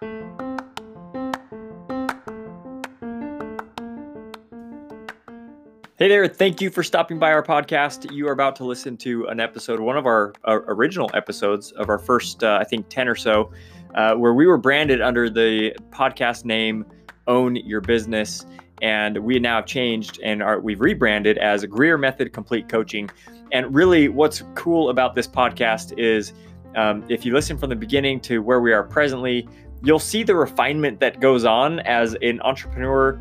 Hey there, thank you for stopping by our podcast. You are about to listen to an episode, one of our uh, original episodes of our first, uh, I think, 10 or so, uh, where we were branded under the podcast name Own Your Business. And we now have changed and are, we've rebranded as Greer Method Complete Coaching. And really, what's cool about this podcast is um, if you listen from the beginning to where we are presently, you'll see the refinement that goes on as an entrepreneur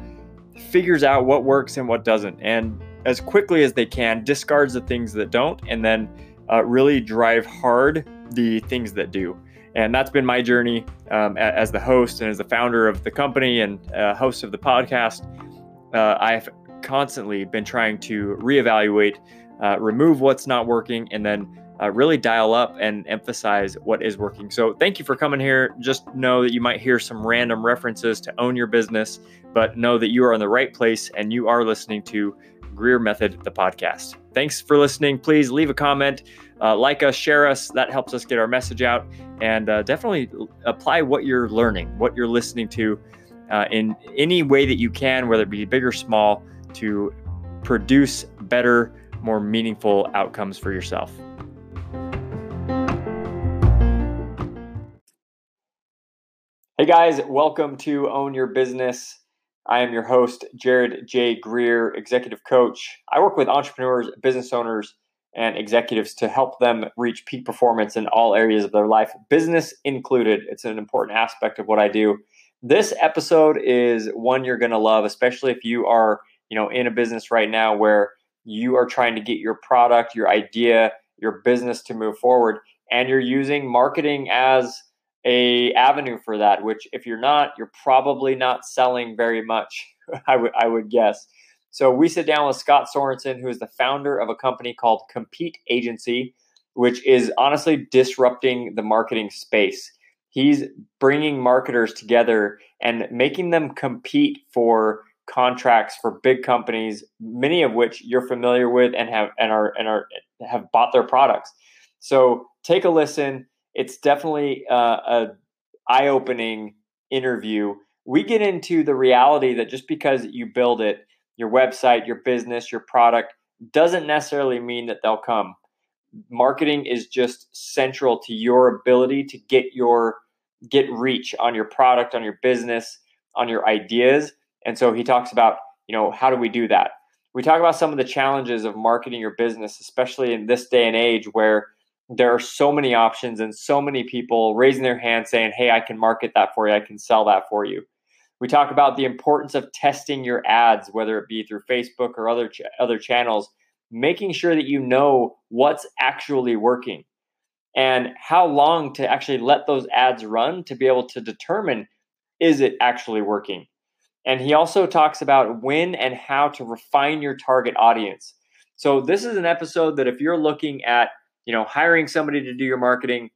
figures out what works and what doesn't, and as quickly as they can, discards the things that don't, and then uh, really drive hard the things that do. And that's been my journey um, as the host and as the founder of the company and uh, host of the podcast. Uh, I've constantly been trying to reevaluate, uh, remove what's not working, and then uh, really dial up and emphasize what is working. So, thank you for coming here. Just know that you might hear some random references to own your business, but know that you are in the right place and you are listening to Greer Method, the podcast. Thanks for listening. Please leave a comment, uh, like us, share us. That helps us get our message out, and uh, definitely apply what you're learning, what you're listening to, uh, in any way that you can, whether it be big or small, to produce better, more meaningful outcomes for yourself. Hey guys, welcome to Own Your Business. I am your host, Jared J. Greer, executive coach. I work with entrepreneurs, business owners, and executives to help them reach peak performance in all areas of their life, business included. It's an important aspect of what I do. This episode is one you're going to love, especially if you are, you know, in a business right now where you are trying to get your product, your idea, your business to move forward and you're using marketing as a avenue for that which if you're not you're probably not selling very much i would i would guess. So we sit down with scott sorensen who is the founder of a company called compete agency which is honestly disrupting the marketing space. He's bringing marketers together and making them compete for contracts for big companies many of which you're familiar with and have and are and are have bought their products. So take a listen it's definitely uh, a eye-opening interview. We get into the reality that just because you build it, your website, your business, your product, doesn't necessarily mean that they'll come. Marketing is just central to your ability to get your get reach on your product, on your business, on your ideas. And so he talks about, you know, how do we do that? We talk about some of the challenges of marketing your business, especially in this day and age where there are so many options and so many people raising their hand saying, Hey, I can market that for you, I can sell that for you. We talk about the importance of testing your ads, whether it be through Facebook or other, ch- other channels, making sure that you know what's actually working and how long to actually let those ads run to be able to determine is it actually working. And he also talks about when and how to refine your target audience. So, this is an episode that if you're looking at you know, hiring somebody to do your marketing,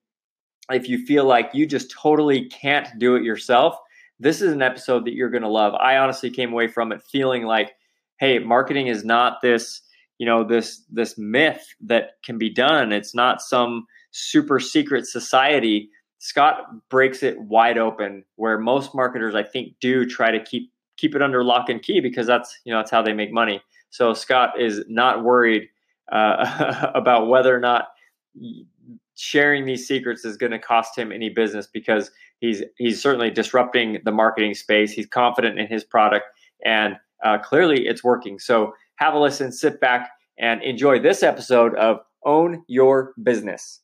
if you feel like you just totally can't do it yourself, this is an episode that you're going to love. I honestly came away from it feeling like, hey, marketing is not this, you know, this this myth that can be done. It's not some super secret society. Scott breaks it wide open where most marketers I think do try to keep keep it under lock and key because that's, you know, that's how they make money. So Scott is not worried uh, about whether or not sharing these secrets is going to cost him any business because he's he's certainly disrupting the marketing space. He's confident in his product, and uh, clearly it's working. So have a listen, sit back, and enjoy this episode of Own Your Business.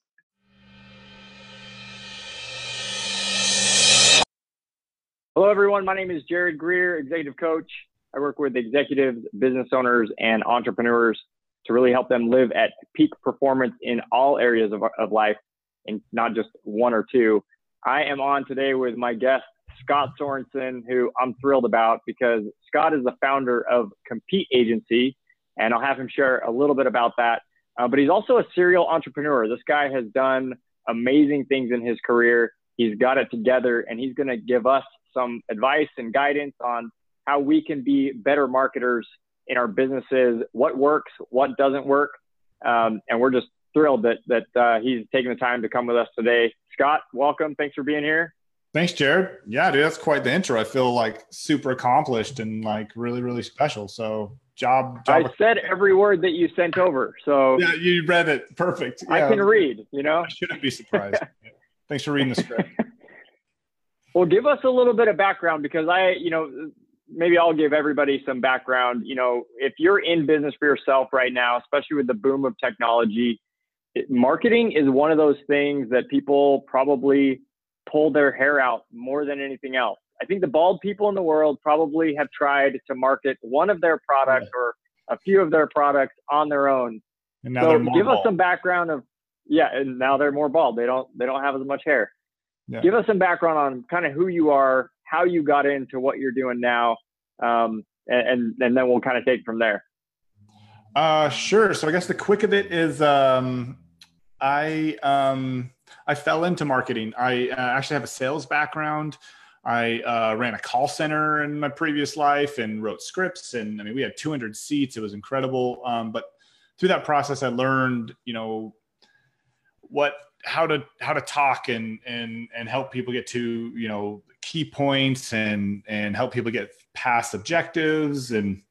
Hello, everyone. My name is Jared Greer, executive coach. I work with executives, business owners, and entrepreneurs to really help them live at peak performance in all areas of, of life and not just one or two. I am on today with my guest, Scott Sorensen, who I'm thrilled about because Scott is the founder of Compete Agency, and I'll have him share a little bit about that. Uh, but he's also a serial entrepreneur. This guy has done amazing things in his career. He's got it together, and he's going to give us some advice and guidance on how we can be better marketers in our businesses, what works, what doesn't work. Um, and we're just thrilled that, that uh, he's taking the time to come with us today. Scott, welcome. Thanks for being here. Thanks, Jared. Yeah, dude, that's quite the intro. I feel like super accomplished and like really, really special. So job. job I said every word that you sent over. So yeah, you read it perfect. Yeah. I can read. You know, I shouldn't be surprised. Thanks for reading the script. well, give us a little bit of background because I, you know, maybe I'll give everybody some background. You know, if you're in business for yourself right now, especially with the boom of technology, it, marketing is one of those things that people probably pull their hair out more than anything else. I think the bald people in the world probably have tried to market one of their products yeah. or a few of their products on their own. And now so give bald. us some background of yeah, and now they're more bald. They don't they don't have as much hair. Yeah. Give us some background on kind of who you are, how you got into what you're doing now, um, and, and then we'll kind of take from there. Uh, sure. So I guess the quick of it is um, I um, I fell into marketing. I uh, actually have a sales background. I uh, ran a call center in my previous life and wrote scripts. And I mean, we had 200 seats. It was incredible. Um, but through that process, I learned, you know, what how to how to talk and and and help people get to you know key points and and help people get past objectives and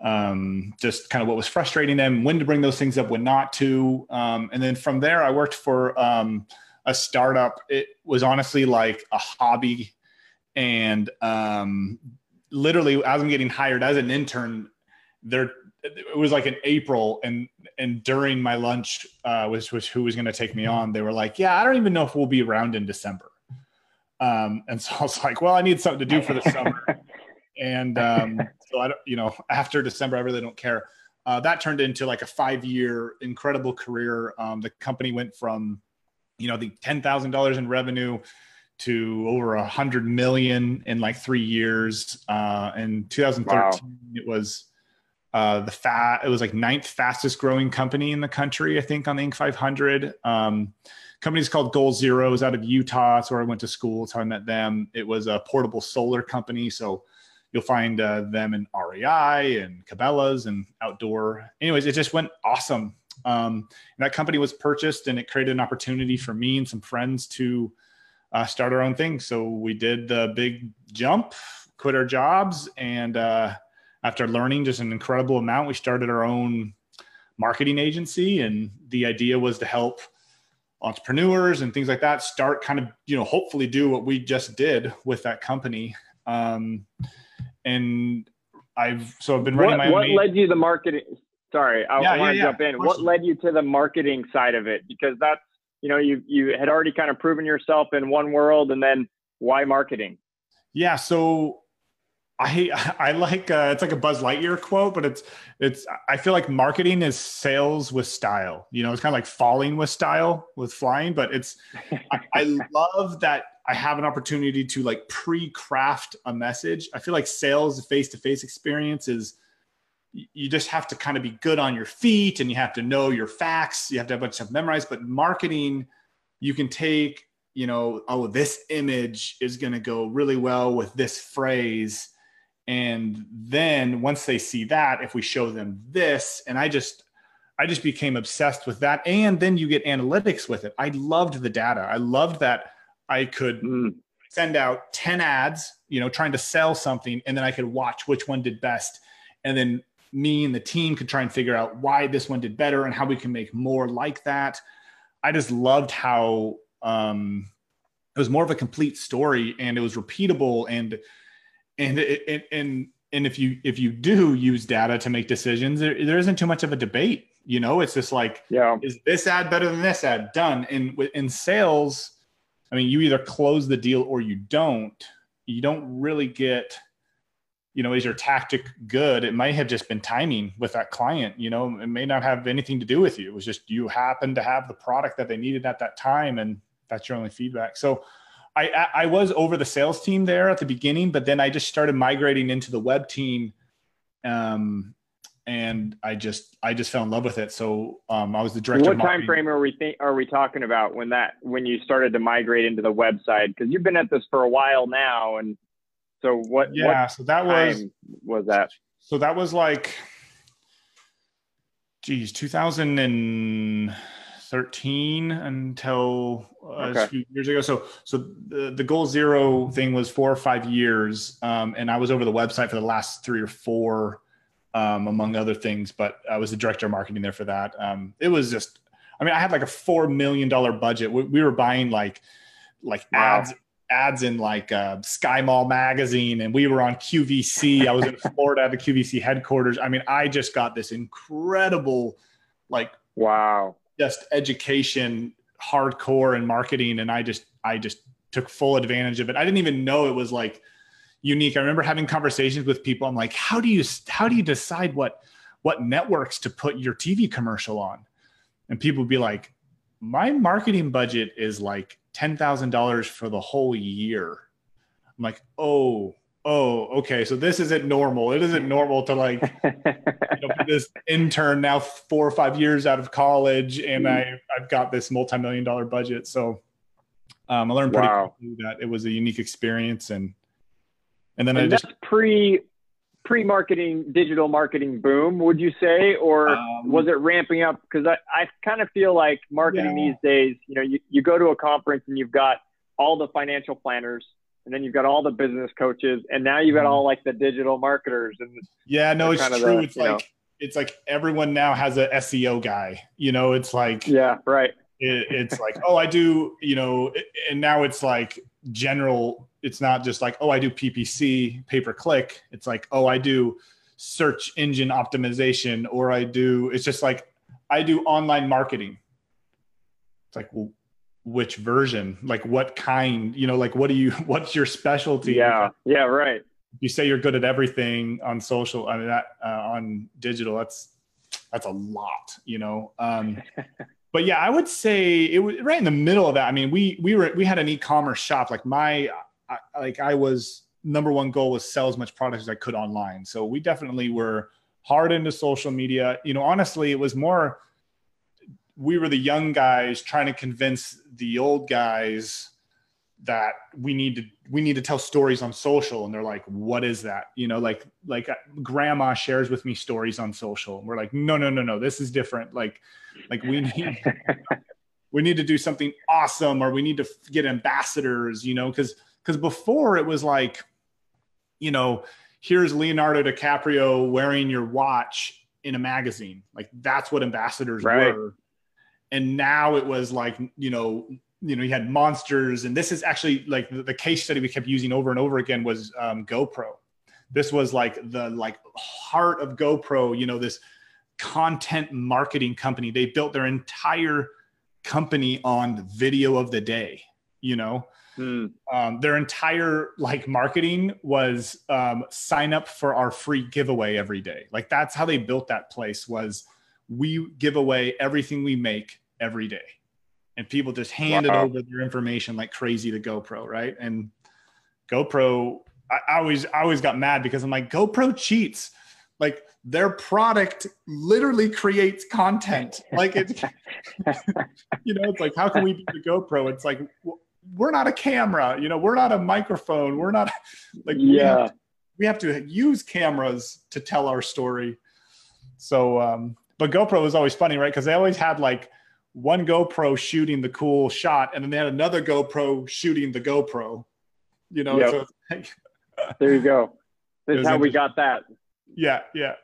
um, just kind of what was frustrating them, when to bring those things up, when not to. Um, and then from there, I worked for um, a startup. It was honestly like a hobby. And um, literally, as I'm getting hired as an intern, there it was like in April, and and during my lunch, uh, was was who was going to take me on. They were like, "Yeah, I don't even know if we'll be around in December." Um, and so I was like, "Well, I need something to do for the summer." and um, so I don't, you know, after December, I really don't care. Uh, that turned into like a five-year incredible career. Um, the company went from, you know, the ten thousand dollars in revenue to over a hundred million in like three years. Uh, in 2013, wow. it was uh, the fat. It was like ninth fastest growing company in the country, I think, on the Inc. 500. Um, company's called Goal Zero. Was out of Utah. That's where I went to school. That's how I met them. It was a portable solar company, so You'll find uh, them in REI and Cabela's and outdoor. Anyways, it just went awesome. Um, that company was purchased and it created an opportunity for me and some friends to uh, start our own thing. So we did the big jump, quit our jobs, and uh, after learning just an incredible amount, we started our own marketing agency. And the idea was to help entrepreneurs and things like that start kind of, you know, hopefully do what we just did with that company. Um, and I've so I've been running what, my. What led you to the marketing? Sorry, I, yeah, I want to yeah, jump in. What led you to the marketing side of it? Because that's you know you you had already kind of proven yourself in one world, and then why marketing? Yeah, so I I like uh, it's like a Buzz Lightyear quote, but it's it's I feel like marketing is sales with style. You know, it's kind of like falling with style with flying, but it's I, I love that I have an opportunity to like pre-craft a message. I feel like sales face-to-face experience is you just have to kind of be good on your feet and you have to know your facts. You have to have a bunch of stuff memorized. But marketing, you can take, you know, oh, this image is going to go really well with this phrase. And then once they see that, if we show them this, and I just, I just became obsessed with that. And then you get analytics with it. I loved the data. I loved that I could mm. send out 10 ads, you know, trying to sell something, and then I could watch which one did best. And then me and the team could try and figure out why this one did better and how we can make more like that. I just loved how um, it was more of a complete story and it was repeatable and and it, and and if you if you do use data to make decisions, there, there isn't too much of a debate. You know, it's just like, yeah, is this ad better than this ad? Done. And in sales, I mean, you either close the deal or you don't. You don't really get, you know, is your tactic good? It might have just been timing with that client. You know, it may not have anything to do with you. It was just you happen to have the product that they needed at that time, and that's your only feedback. So, I I was over the sales team there at the beginning, but then I just started migrating into the web team. Um, and I just I just fell in love with it. So um, I was the director. What time frame are we think are we talking about when that when you started to migrate into the website? Because you've been at this for a while now, and so what? Yeah, what so that was was that. So that was like, geez, 2000 and 13 until uh, okay. a few years ago. So, so the, the goal zero thing was four or five years. Um, and I was over the website for the last three or four, um, among other things, but I was the director of marketing there for that. Um, it was just, I mean, I had like a $4 million budget. We, we were buying like, like wow. ads, ads in like uh, Sky Mall magazine, and we were on QVC. I was in Florida at the QVC headquarters. I mean, I just got this incredible, like, wow, just education, hardcore and marketing, and I just, I just took full advantage of it. I didn't even know it was like unique. I remember having conversations with people. I'm like, how do you, how do you decide what, what networks to put your TV commercial on? And people would be like, my marketing budget is like $10,000 for the whole year. I'm like, oh, oh, okay. So this isn't normal. It isn't normal to like you know, this intern now four or five years out of college, and mm-hmm. I I've got this multi-million dollar budget. So um, I learned pretty wow. quickly that it was a unique experience, and and then and I just pre pre marketing digital marketing boom. Would you say, or um, was it ramping up? Because I I kind of feel like marketing yeah. these days, you know, you, you go to a conference and you've got all the financial planners and then you've got all the business coaches, and now you've got mm-hmm. all like the digital marketers. And yeah, no, it's true. The, it's like know. it's like everyone now has a SEO guy. You know, it's like yeah, right. It, it's like oh, I do. You know, and now it's like general. It's not just like oh, I do PPC pay per click. It's like oh, I do search engine optimization, or I do. It's just like I do online marketing. It's like well, which version? Like what kind? You know like what do you what's your specialty? Yeah. Yeah right. You say you're good at everything on social i mean that uh, on digital that's that's a lot you know? Um but yeah i would say it was right in the middle of that i mean we we were we had an e-commerce shop. Like my I, like i was number one goal was sell as much product as i could online. So we definitely were hard into social media. You know honestly it was more we were the young guys trying to convince the old guys that we need to we need to tell stories on social. And they're like what is that? You know like like uh, grandma shares with me stories on social. And we're like no no no no this is different. Like like we need we need to do something awesome or we need to get ambassadors you know because because before it was like you know here's leonardo dicaprio wearing your watch in a magazine. Like that's what ambassadors right. were and now it was like you know you know you had monsters. And this is actually like the, the case study we kept using over and over again was um, gopro. This was like the like heart of gopro you know this content marketing company. They built their entire company on video of the day you know? Mm. um, their entire like marketing was um, sign up for our free giveaway every day. Like that's how they built that place was we give away everything we make every day. And people just handed wow. over their information like crazy to GoPro, right? And GoPro, I, I always I always got mad because I'm like, GoPro cheats. Like their product literally creates content. Like it's, you know, it's like, how can we be the GoPro? It's like, we're not a camera, you know, we're not a microphone. We're not like, yeah. We have, to, we have to use cameras to tell our story. So, um, but GoPro was always funny, right? Because they always had like one GoPro shooting the cool shot, and then they had another GoPro shooting the GoPro. You know, yep. so like, there you go. This is how we got that. Yeah, yeah.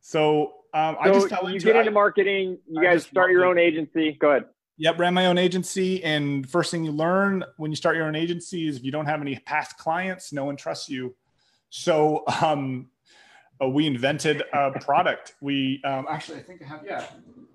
So, um, so I just you into, get into marketing. You I guys start your own agency. Go ahead. Yep, ran my own agency, and first thing you learn when you start your own agency is if you don't have any past clients, no one trusts you. So, um, uh, we invented a product. We um, actually, I think I have, yeah.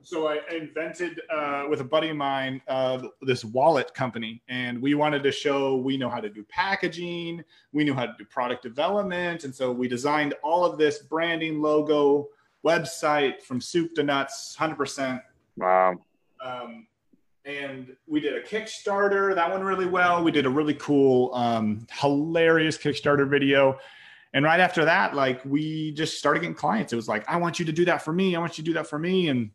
So I invented uh, with a buddy of mine uh, this wallet company, and we wanted to show we know how to do packaging, we knew how to do product development, and so we designed all of this branding, logo, website from soup to nuts, hundred percent. Wow. Um, and we did a Kickstarter, that went really well. We did a really cool, um, hilarious Kickstarter video and right after that, like we just started getting clients. It was like, I want you to do that for me. I want you to do that for me. And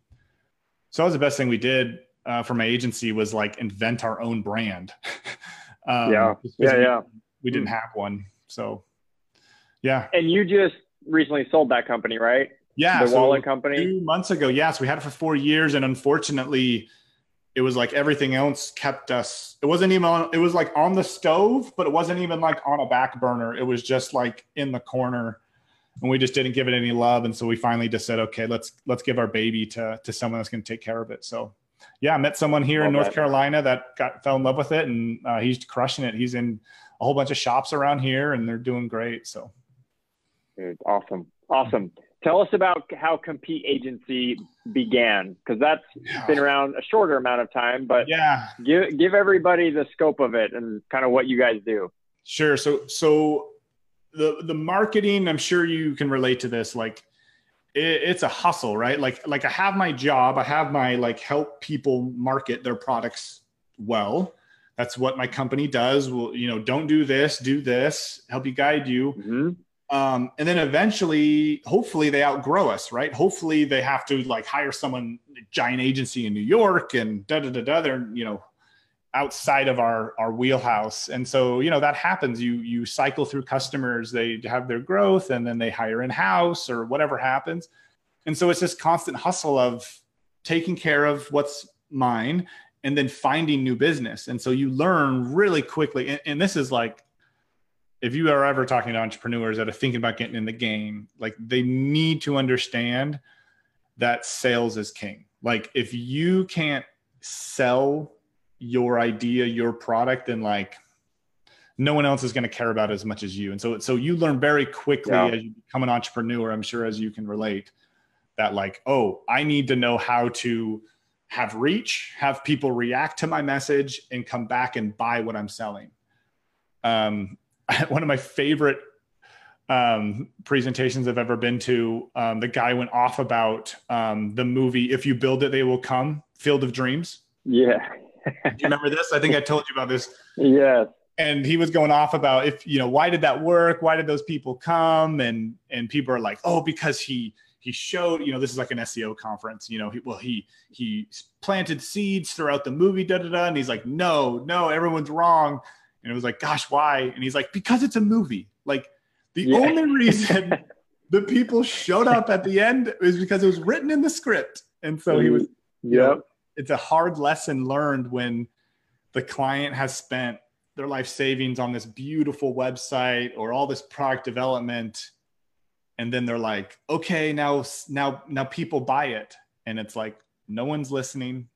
so that was the best thing we did uh, for my agency was like invent our own brand. um, yeah. Yeah. We, yeah. We didn't have one. So yeah. And you just recently sold that company, right? Yeah. The so wallet company. Two months ago. Yes. We had it for four years. And unfortunately, it was like everything else kept us it wasn't even on it was like on the stove but it wasn't even like on a back burner. It was just like in the corner and we just didn't give it any love and so we finally just said okay let's let's give our baby to to someone that's going to take care of it. So yeah i met someone here Love in north that. carolina that got fell in love with it and uh, he's crushing it. He's in a whole bunch of shops around here and they're doing great so. Dude, awesome. Awesome Tell us about how Compete Agency began, because that's yeah. been around a shorter amount of time. But yeah, give give everybody the scope of it and kind of what you guys do. Sure. So so the the marketing, I'm sure you can relate to this. Like it, it's a hustle, right? Like like I have my job, I have my like help people market their products well. That's what my company does. Well, you know, don't do this, do this, help you guide you. Mm-hmm um, and then eventually hopefully they outgrow us right? Hopefully they have to like hire someone giant agency in new york and da da da da they're you know outside of our our wheelhouse. And so you know that happens. You you cycle through customers they have their growth and then they hire in house or whatever happens. And so it's this constant hustle of taking care of what's mine and then finding new business. And so you learn really quickly and, and this is like if you are ever talking to entrepreneurs that are thinking about getting in the game, like they need to understand that sales is king. Like if you can't sell your idea, your product, then like no one else is going to care about as much as you. And so so you learn very quickly yeah. as you become an entrepreneur, I'm sure as you can relate, that like, oh, I need to know how to have reach, have people react to my message and come back and buy what I'm selling. Um, one of my favorite um, presentations I've ever been to. Um, the guy went off about um, the movie "If You Build It, They Will Come" Field of Dreams. Yeah. Do you remember this? I think I told you about this. Yeah. And he was going off about if you know why did that work? Why did those people come? And and people are like, oh, because he he showed you know this is like an SEO conference. You know, he, well he he planted seeds throughout the movie, da da da. And he's like, no, no, everyone's wrong and it was like, gosh, why? And he's like, because it's a movie. Like the yeah. only reason the people showed up at the end is because it was written in the script. And so he was, yeah, it's a hard lesson learned when the client has spent their life savings on this beautiful website or all this product development. And then they're like, okay, now, now, now people buy it. And it's like, no one's listening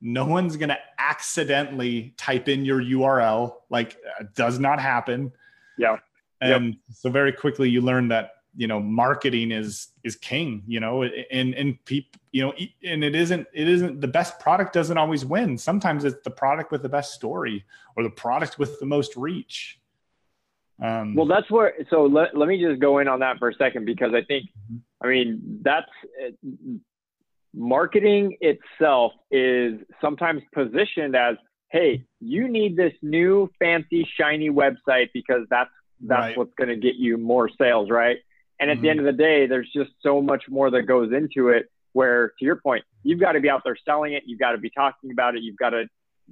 no one's going to accidentally type in your URL. Like, it does not happen. Yeah. And yep. so very quickly you learn that you know marketing is is king you know and and people you know and it isn't it isn't the best product doesn't always win sometimes it's the product with the best story or the product with the most reach um, well that's where so let, let me just go in on that for a second because i think mm-hmm. i mean that's marketing itself is sometimes positioned as hey you need this new fancy shiny website because that's that's right. what's going to get you more sales right? And at mm-hmm. the end of the day there's just so much more that goes into it where to your point you've got to be out there selling it. You've got to be talking about it. You've got to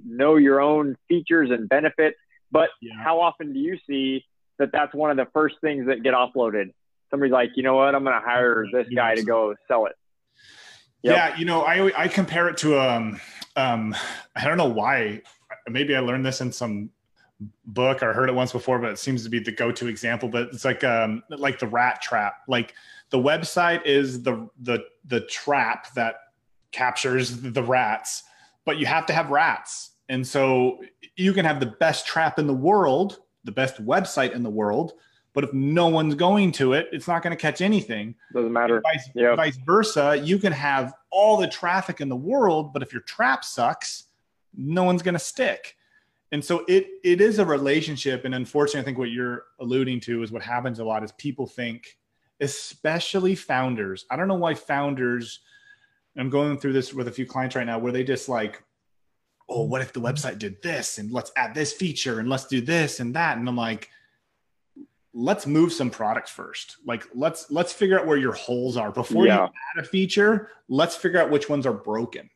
know your own features and benefits. But yeah. how often do you see that that's one of the first things that get offloaded? Somebody's like you know what? I'm going to hire this guy to go sell it Yep. Yeah, you know, I I compare it to um um I don't know why maybe I learned this in some book or heard it once before, but it seems to be the go-to example. But it's like um like the rat trap. Like the website is the the the trap that captures the rats, but you have to have rats. And so you can have the best trap in the world, the best website in the world, but if no one's going to it, it's not going to catch anything. Doesn't matter. Vice, yep. vice, versa, you can have all the traffic in the world, but if your trap sucks, no one's going to stick. And so it it is a relationship. And unfortunately, I think what you're alluding to is what happens a lot is people think, especially founders. I don't know why founders. I'm going through this with a few clients right now where they just like, oh, what if the website did this and let's add this feature and let's do this and that. And I'm like, let's move some products first. Like let's let's figure out where your holes are before yeah. you add a feature. Let's figure out which ones are broken.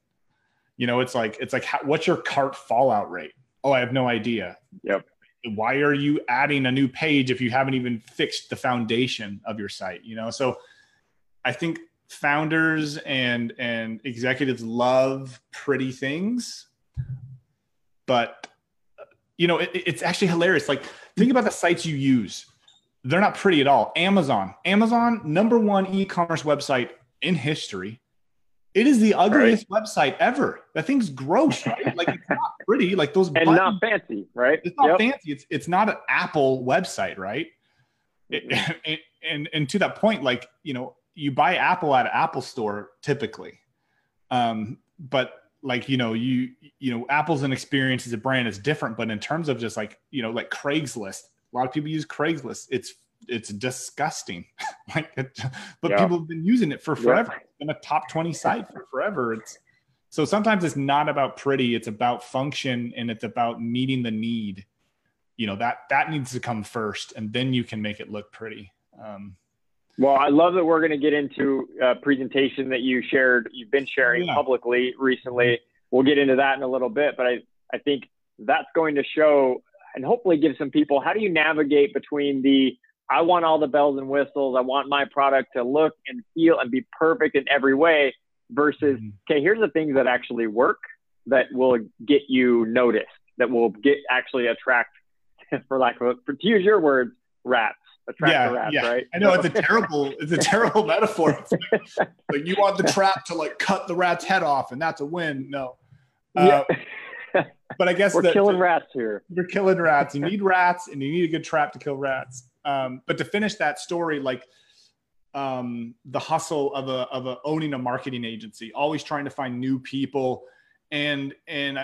You know, it's like it's like how, what's your cart fallout rate? Oh, I have no idea. Yep. Why are you adding a new page if you haven't even fixed the foundation of your site? You know, so I think founders and and executives love pretty things, but you know it, it's actually hilarious. Like think about the sites you use; they're not pretty at all. Amazon, Amazon, number one e-commerce website in history. It is the ugliest right. website ever. That thing's gross, right? like it's not pretty. Like those and buttons, not fancy, right? It's not yep. fancy. It's it's not an Apple website, right? Mm-hmm. It, and and to that point, like you know, you buy Apple at an Apple store typically, um, but like you know, you you know, Apple's an experience as a brand is different. But in terms of just like you know, like Craigslist, a lot of people use Craigslist. It's it's disgusting. like, it, but yeah. people have been using it for forever. Yeah. It's been a top twenty site for forever. It's so sometimes it's not about pretty. It's about function and it's about meeting the need. You know that that needs to come first, and then you can make it look pretty. Um, well, I love that we're going to get into a presentation that you shared, you've been sharing yeah. publicly recently. We'll get into that in a little bit, but I, I think that's going to show and hopefully give some people how do you navigate between the I want all the bells and whistles, I want my product to look and feel and be perfect in every way versus, mm-hmm. okay, here's the things that actually work that will get you noticed, that will get actually attract, for lack of a, for, to use your words, rats attract yeah, the rats, yeah. right? I know it's a terrible, it's a terrible metaphor. Like, like, you want the trap to like cut the rat's head off, and that's a win. No. Uh, yeah. But I guess we're that, killing rats here. We're killing rats. You need rats, and you need a good trap to kill rats. Um, but to finish that story, like um, the hustle of a of a owning a marketing agency, always trying to find new people, and and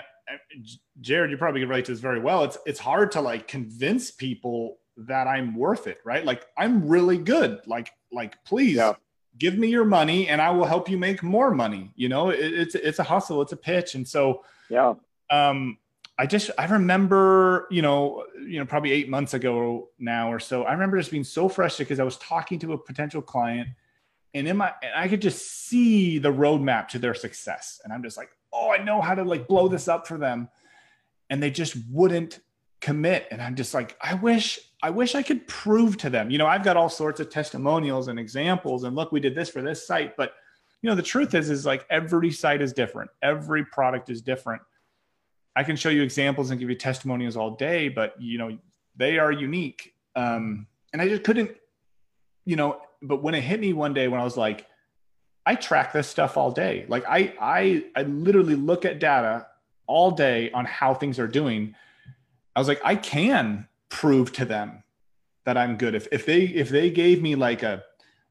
Jared, you probably can relate to this very well. It's it's hard to like convince people that I'm worth it, right? Like I'm really good. Like like please yeah. give me your money and I will help you make more money. You know, it, it's it's a hustle, it's a pitch, and so yeah. Um, I just I remember you know you know probably eight months ago now or so. I remember just being so frustrated because I was talking to a potential client, and in my and I could just see the roadmap to their success, and I'm just like, oh, I know how to like blow this up for them, and they just wouldn't commit. And i'm just like i wish i wish i could prove to them. You know i've got all sorts of testimonials and examples and look we did this for this site. But you know the truth is is like every site is different. Every product is different i can show you examples and give you testimonials all day but you know they are unique um and i just couldn't you know but when it hit me one day when i was like i track this stuff all day like i i i literally look at data all day on how things are doing I was like, I can prove to them that I'm good. If if they if they gave me like a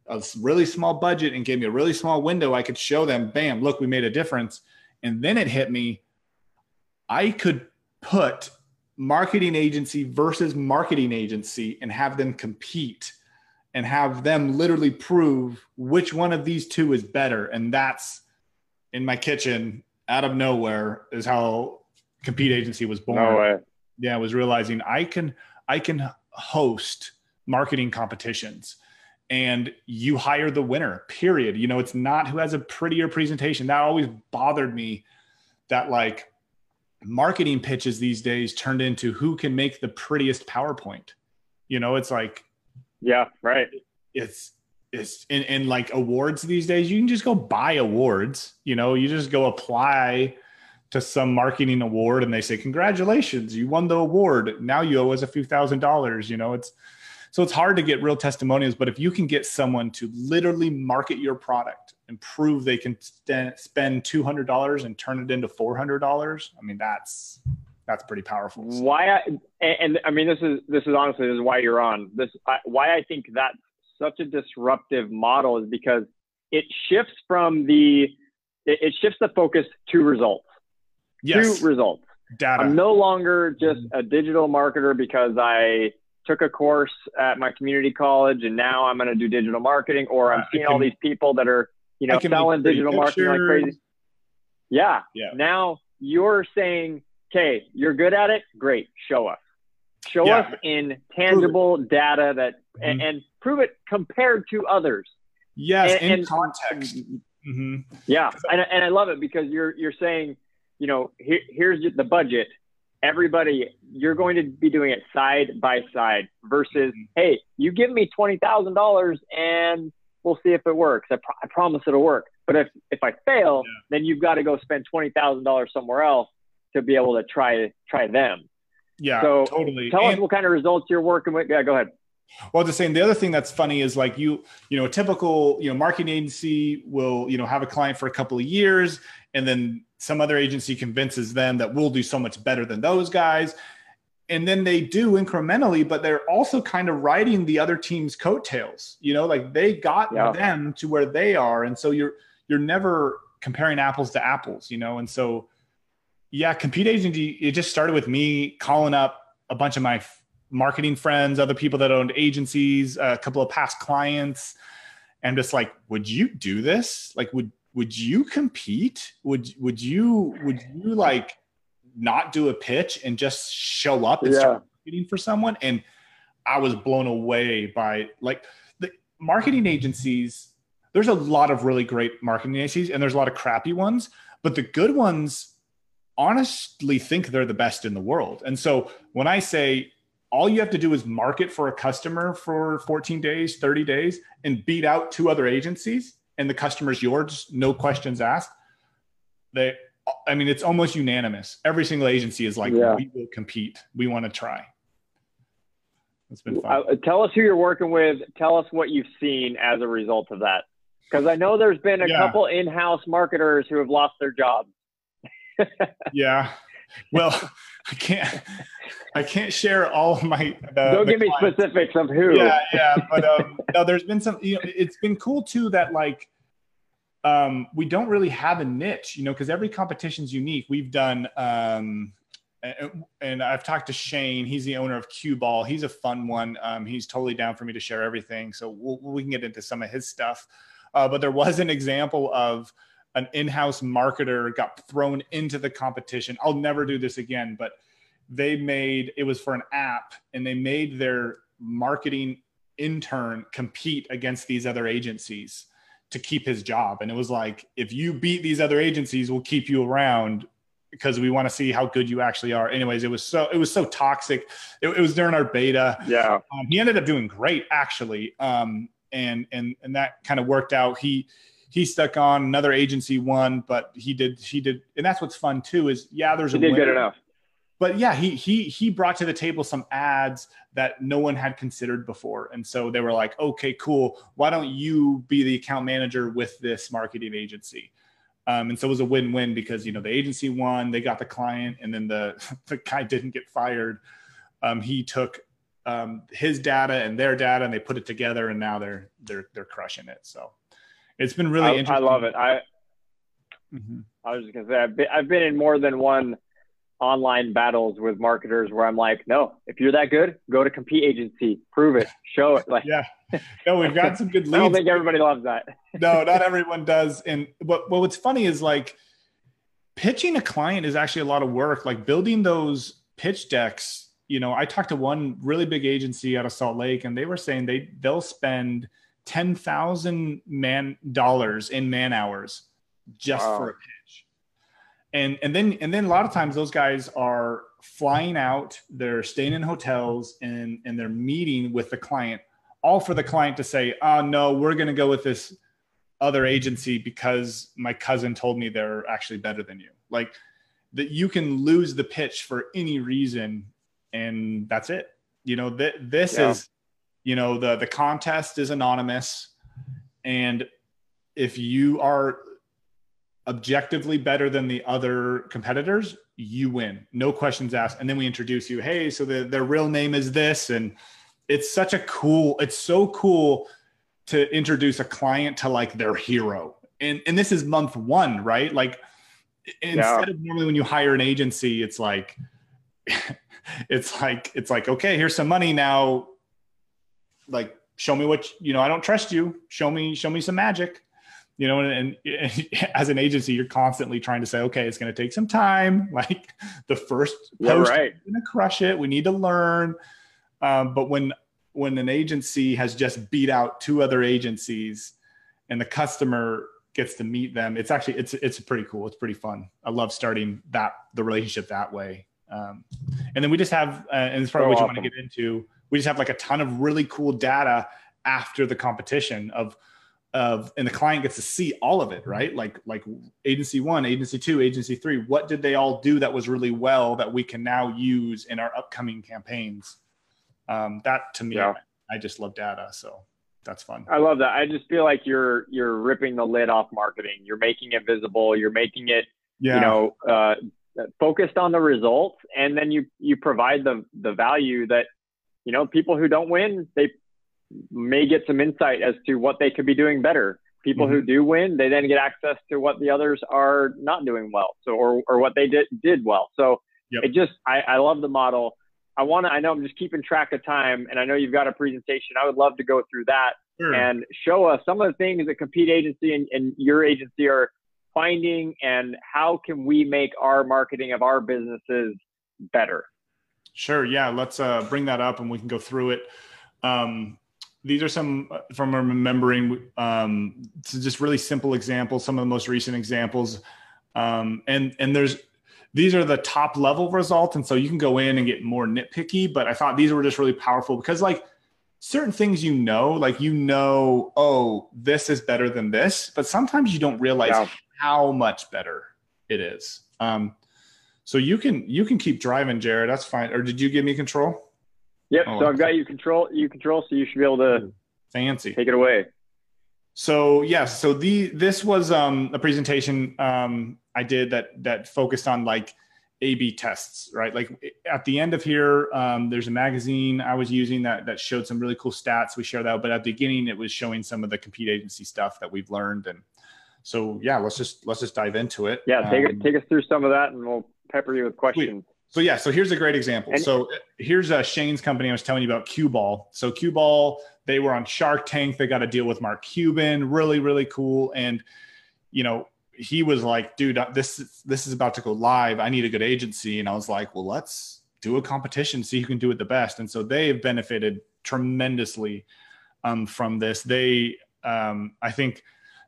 a really small budget and gave me a really small window, I could show them, bam, look, we made a difference. And then it hit me. I could put marketing agency versus marketing agency and have them compete and have them literally prove which one of these two is better. And that's in my kitchen out of nowhere is how compete agency was born. No way yeah, I was realizing I can I can host marketing competitions and you hire the winner period you know it's not who has a prettier presentation that always bothered me that like marketing pitches these days turned into who can make the prettiest powerpoint. You know it's like yeah right. it's it's in, in like awards these days you can just go buy awards you know you just go apply to some marketing award and they say congratulations you won the award. Now you owe us a few thousand dollars you know it's so it's hard to get real testimonials but if you can get someone to literally market your product and prove they can st- spend $200 and turn it into $400 i mean that's that's pretty powerful why I, and, and i mean this is this is honestly this is why you're on this I, why i think that's such a disruptive model is because it shifts from the it, it shifts the focus to results yes. two results. Data. I'm no longer just mm-hmm. a digital marketer because I took a course at my community college and now I'm going to do digital marketing, or I'm seeing all these people that are, you know, selling digital marketing like crazy. Yeah. yeah. Now you're saying, okay, you're good at it. Great. Show us. Show yeah. us in tangible data that, mm-hmm. and, and, prove it compared to others. Yes. And, in and, context. Mm-hmm. Yeah. And, and I love it because you're, you're saying, you know, here, here's the budget. Everybody, you're going to be doing it side by side versus, mm-hmm. hey, you give me twenty thousand dollars and we'll see if it works. I, I promise it'll work. But if if I fail, yeah. then you've got to go spend twenty thousand dollars somewhere else to be able to try try them. Yeah, so totally. Tell and, us what kind of results you're working with. Yeah, go ahead. Well, just saying the other thing that's funny is like you, you know, a typical, you know, marketing agency will, you know, have a client for a couple of years and then some other agency convinces them that we'll do so much better than those guys. And then they do incrementally, but they're also kind of riding the other team's coattails. You know, like they got yeah. them to where they are. And so you're you're never comparing apples to apples, you know. And so yeah, compete agency, it just started with me calling up a bunch of my marketing friends, other people that owned agencies, a couple of past clients, and just like, would you do this? Like, would would you compete? Would would you would you like not do a pitch and just show up and yeah. start marketing for someone? And I was blown away by like the marketing agencies. There's a lot of really great marketing agencies, and there's a lot of crappy ones, but the good ones honestly think they're the best in the world. And so when I say all you have to do is market for a customer for 14 days, 30 days, and beat out two other agencies, and the customer's yours, no questions asked. They, I mean, it's almost unanimous. Every single agency is like, yeah. we will compete. We want to try. It's been fun. Uh, tell us who you're working with. Tell us what you've seen as a result of that. Because I know there's been a yeah. couple in-house marketers who have lost their jobs. yeah. Well, I can't. I can't share all of my. The, Don't give clients. me specifics of who. Yeah, yeah, but um, no, there's been some. You know, it's been cool too that like, um, we don't really have a niche, you know, because every competition's unique. We've done, um, and, I've talked to Shane. He's the owner of Cue Ball. He's a fun one. Um, he's totally down for me to share everything, so we'll, we can get into some of his stuff. Uh, but there was an example of an in-house marketer got thrown into the competition. I'll never do this again, but they made it was for an app and they made their marketing intern compete against these other agencies to keep his job. And it was like, if you beat these other agencies, we'll keep you around because we want to see how good you actually are. Anyways, it was so it was so toxic. It, it was during our beta. Yeah, um, he ended up doing great actually, um, and and and that kind of worked out. He he stuck on another agency won, but he did he did, and that's what's fun too. Is yeah, there's he a did winner. good enough but yeah, he he he brought to the table some ads that no one had considered before, and so they were like, okay, cool. Why don't you be the account manager with this marketing agency? Um, and so it was a win-win because you know the agency won, they got the client, and then the the guy didn't get fired. Um, he took um, his data and their data, and they put it together, and now they're they're they're crushing it. So it's been really I, interesting. I love it. I mm-hmm. I was just gonna say I've been, I've been in more than one online battles with marketers where I'm like, no, if you're that good, go to compete agency, prove it, show it. Like, yeah, no, we've got some good leads. I don't think everybody loves that. no, not everyone does. And but, but what's funny is like pitching a client is actually a lot of work. Like building those pitch decks. You know, I talked to one really big agency out of Salt Lake, and they were saying they they'll spend ten thousand man dollars in man hours just wow. for a pitch and and then and then a lot of times those guys are flying out they're staying in hotels and and they're meeting with the client all for the client to say oh no we're going to go with this other agency because my cousin told me they're actually better than you. Like that you can lose the pitch for any reason and that's it. You know that this yeah. is you know the the contest is anonymous. And if you are objectively better than the other competitors, you win. No questions asked. And then we introduce you, hey, so the, their real name is this. And it's such a cool, it's so cool to introduce a client to like their hero. And and this is month one, right? Like instead yeah. of normally when you hire an agency, it's like it's like it's like, okay, here's some money now. Like show me what you know, I don't trust you. Show me, show me some magic you know and, and, as an agency you're constantly trying to say okay it's going to take some time. Like the first yeah, post right. going to crush it. We need to learn. Um, but when when an agency has just beat out two other agencies and the customer gets to meet them it's actually it's it's pretty cool. It's pretty fun. I love starting that the relationship that way. Um, and then we just have uh, and it's probably so what awesome. you want to get into. We just have like a ton of really cool data after the competition of of and the client gets to see all of it right? Like like agency one agency two agency three what did they all do that was really well that we can now use in our upcoming campaigns? Um, that to me yeah. I, I just love data so that's fun. I love that. I just feel like you're you're ripping the lid off marketing. You're making it visible. You're making it yeah. you know uh, focused on the results and then you you provide the the value that you know people who don't win they may get some insight as to what they could be doing better. People mm-hmm. who do win, they then get access to what the others are not doing well. So, or, or what they did, did well. So yep. it just, I, I love the model. I want to, I know I'm just keeping track of time and I know you've got a presentation. I would love to go through that sure. and show us some of the things that Compete Agency and, and your agency are finding and how can we make our marketing of our businesses better? Sure. Yeah. Let's uh, bring that up and we can go through it. Um, these are some uh, from remembering um, just really simple examples some of the most recent examples. Um, and and there's these are the top level results and so you can go in and get more nitpicky but i thought these were just really powerful because like certain things you know like you know oh this is better than this but sometimes you don't realize yeah. how much better it is. Um, so you can you can keep driving jared that's fine. Or did you give me control Yep. Oh, so I've got you control you control, so you should be able to fancy take it away. So yes, so the this was um, a presentation um, I did that that focused on like A/B tests, right? Like at the end of here, um, there's a magazine I was using that that showed some really cool stats. We share that, but at the beginning, it was showing some of the compete agency stuff that we've learned, and so yeah, let's just let's just dive into it. Yeah, take um, take us through some of that, and we'll pepper you with questions. Sweet. So yeah, so here's a great example. And, so here's uh, Shane's company I was telling you about, Cue Ball. So Cue Ball, they were on Shark Tank. They got a deal with Mark Cuban. Really, really cool. And you know, he was like, "Dude, uh, this this is about to go live. I need a good agency." And I was like, "Well, let's do a competition, see who can do it the best." And so they've benefited tremendously um, from this. They, um, I think.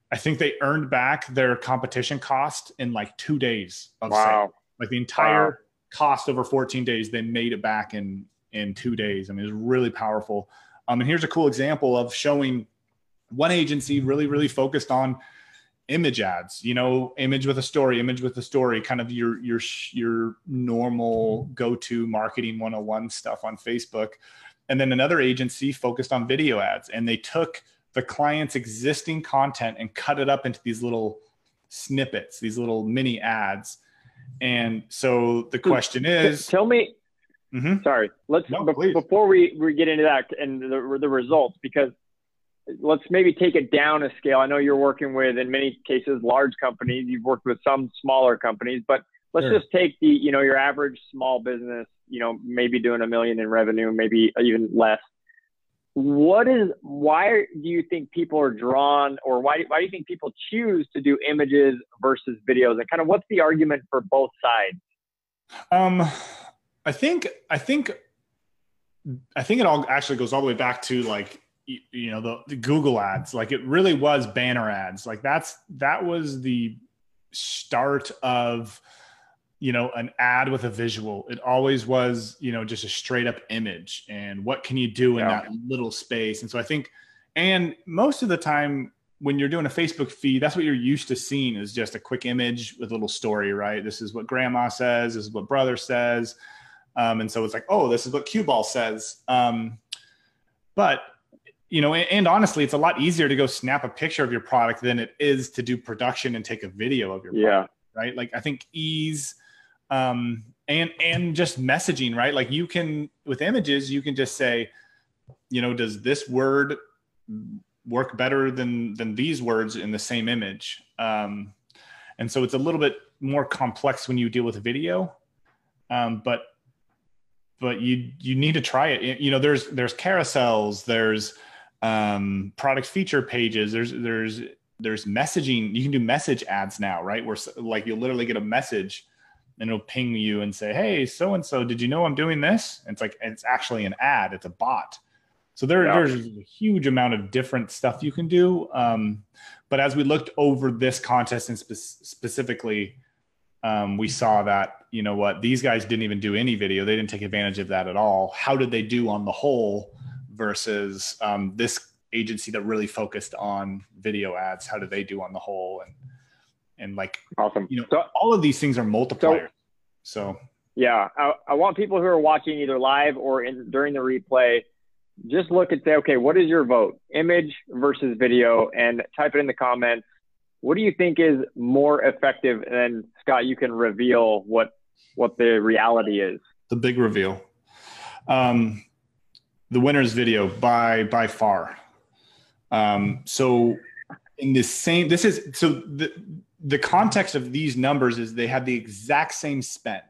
I think they earned back their competition cost in like two days of wow. sale. Like the entire wow cost over 14 days, they made it back in in two days. I mean, it's really powerful. Um, and here's a cool example of showing one agency really, really focused on image ads. You know, image with a story, image with a story, kind of your your your normal go-to marketing 101 stuff on Facebook. And then another agency focused on video ads, and they took the client's existing content and cut it up into these little snippets, these little mini ads and so the question is tell me mm-hmm. sorry let's no, be- before we, we get into that and the, the results because let's maybe take it down a scale i know you're working with in many cases large companies you've worked with some smaller companies but let's sure. just take the you know your average small business you know maybe doing a million in revenue maybe even less what is why do you think people are drawn or why, why do you think people choose to do images versus videos? And kind of what's the argument for both sides? Um i think i think i think it all actually goes all the way back to like you know the, the google ads. Like it really was banner ads. Like that's that was the start of you know an ad with a visual. It always was you know just a straight up image and what can you do in yeah. that little space? And so i think and most of the time when you're doing a facebook feed that's what you're used to seeing is just a quick image with a little story right? This is what grandma says this is what brother says. Um, and so it's like oh this is what cue ball says. Um, but you know and, and, honestly it's a lot easier to go snap a picture of your product than it is to do production and take a video of your product, yeah. right? Like i think ease um, and and just messaging right? Like you can with images you can just say you know does this word work better than than these words in the same image? Um, and so it's a little bit more complex when you deal with video um, but but you you need to try it. You know there's there's carousels there's um, product feature pages there's there's there's messaging. You can do message ads now right? Where like you'll literally get a message and it'll ping you and say, "Hey, so and so, did you know I'm doing this?" And it's like it's actually an ad; it's a bot. So there, yeah. there's a huge amount of different stuff you can do. Um, but as we looked over this contest and spe- specifically, um, we saw that you know what these guys didn't even do any video; they didn't take advantage of that at all. How did they do on the whole versus um, this agency that really focused on video ads. How do they do on the whole? And and like awesome. You know, so, all of these things are multipliers. So, so yeah, I, I want people who are watching either live or in during the replay just look and say, okay, what is your vote? Image versus video, and type it in the comments. What do you think is more effective? And then Scott, you can reveal what what the reality is. The big reveal. Um, the winner's video by by far. Um, so in the same, this is so the the context of these numbers is they had the exact same spend.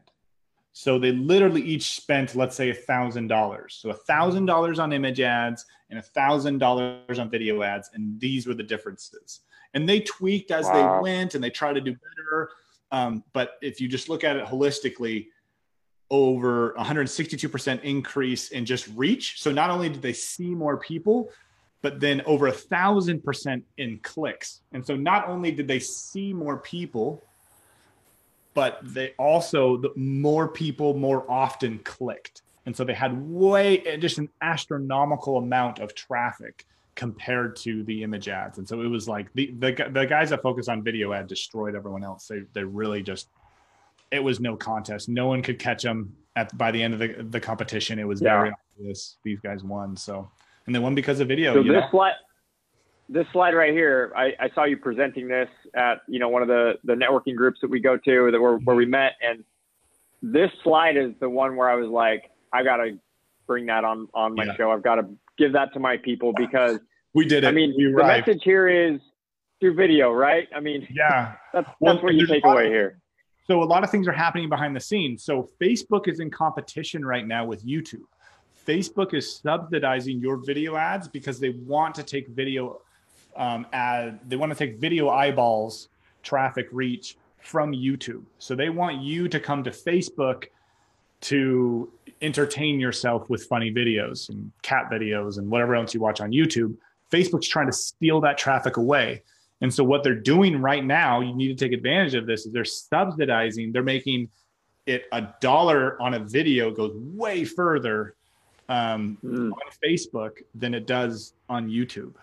So they literally each spent, let's say, a thousand dollars. So a thousand dollars on image ads and a thousand dollars on video ads, and these were the differences. And they tweaked as wow. they went, and they tried to do better. Um, but if you just look at it holistically, over 162% increase in just reach. So not only did they see more people, but then over a thousand percent in clicks. And so not only did they see more people, but they also the more people more often clicked. And so they had way just an astronomical amount of traffic compared to the image ads. And so it was like the the, the guys that focus on video ad destroyed everyone else. They, they really just it was no contest. No one could catch them at by the end of the, the competition. It was yeah. very obvious these guys won. So and they won because of video so this slide this slide right here, I, I, saw you presenting this at you know one of the the networking groups that we go to that were where we mm-hmm. met, and this slide is the one where I was like, I gotta bring that on on my yeah. show. I've got to give that to my people because we did it. I mean, the message here is through video, right? I mean, yeah, that's well, that's what you take away here. So a lot of things are happening behind the scenes. So Facebook is in competition right now with YouTube. Facebook is subsidizing your video ads because they want to take video um, ad, they want to take video eyeballs traffic reach from YouTube. So they want you to come to Facebook to entertain yourself with funny videos and cat videos and whatever else you watch on YouTube. Facebook's trying to steal that traffic away. And so what they're doing right now, you need to take advantage of this, is they're subsidizing, they're making it a dollar on a video goes way further um, mm. on Facebook than it does on YouTube.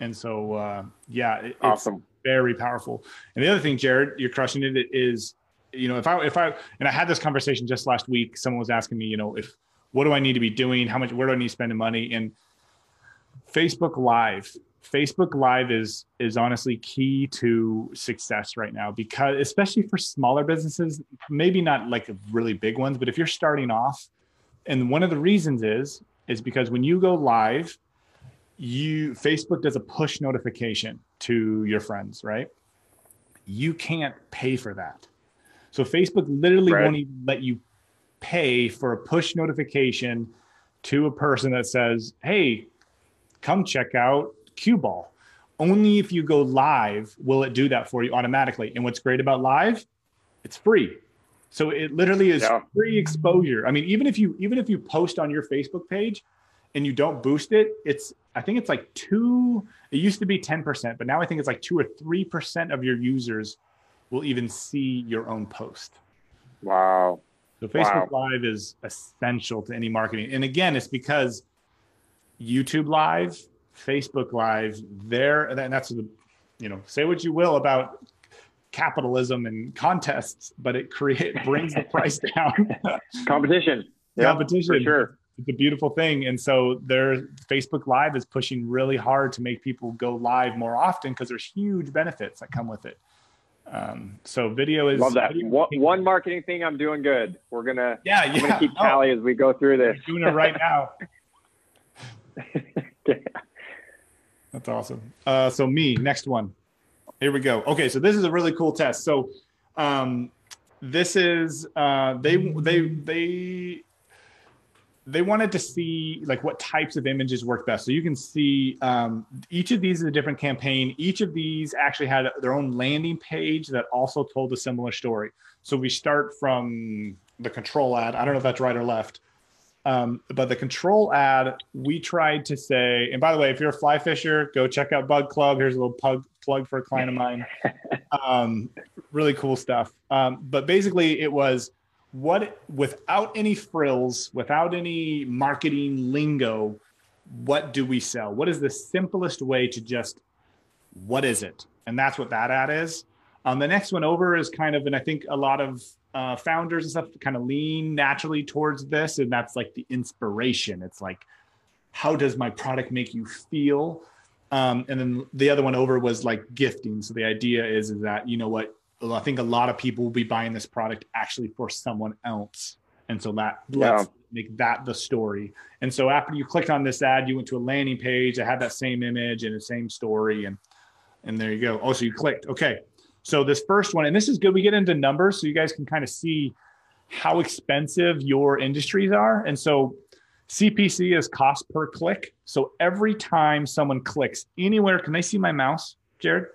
And so, uh, yeah, it, awesome. it's very powerful. And the other thing, Jared, you're crushing it is, you know, if I, if I, and I had this conversation just last week, someone was asking me, you know, if, what do I need to be doing? How much, where do I need to spend the money? And Facebook Live, Facebook Live is, is honestly key to success right now because, especially for smaller businesses, maybe not like really big ones, but if you're starting off, and one of the reasons is, is because when you go live, you Facebook does a push notification to your friends, right? You can't pay for that. So Facebook literally right. won't even let you pay for a push notification to a person that says, "Hey, come check out Cue Ball." Only if you go live will it do that for you automatically. And what's great about live, it's free. So it literally is yeah. free exposure. I mean, even if you even if you post on your Facebook page, and you don't boost it, it's I think it's like two. It used to be ten percent, but now I think it's like two or three percent of your users will even see your own post. Wow. So Facebook wow. Live is essential to any marketing, and again, it's because YouTube Live, Facebook Live, there, and that's the, you know, say what you will about capitalism and contests, but it create brings the price down. Competition. Competition. for sure it's a beautiful thing. And so their Facebook Live is pushing really hard to make people go live more often because there's huge benefits that come with it. Um, so video is love that. One, one, marketing thing I'm doing good. We're gonna yeah, yeah. gonna keep tally as we go through this. Doing it right now. That's awesome. Uh, so me, next one. Here we go. Okay, so this is a really cool test. So um, this is uh, they they they they wanted to see like what types of images work best. So you can see um, each of these is a different campaign. Each of these actually had their own landing page that also told a similar story. So we start from the control ad. I don't know if that's right or left. Um, but the control ad, we tried to say, and by the way, if you're a fly fisher, go check out Bug Club. Here's a little plug, plug for a client of mine. Um, really cool stuff. Um, but basically, it was what without any frills, without any marketing lingo, what do we sell? What is the simplest way to just what is it? And that's what that ad is. Um, the next one over is kind of, and I think a lot of uh, founders and stuff kind of lean naturally towards this, and that's like the inspiration. It's like, how does my product make you feel? Um, and then the other one over was like gifting. So the idea is, is that you know what I think a lot of people will be buying this product actually for someone else, and so that let's make that the story. And so after you clicked on this ad, you went to a landing page that had that same image and the same story, and and there you go. Oh, so you clicked. Okay. So this first one, and this is good. We get into numbers so you guys can kind of see how expensive your industries are. And so CPC is cost per click. So every time someone clicks anywhere, can they see my mouse, Jared? Can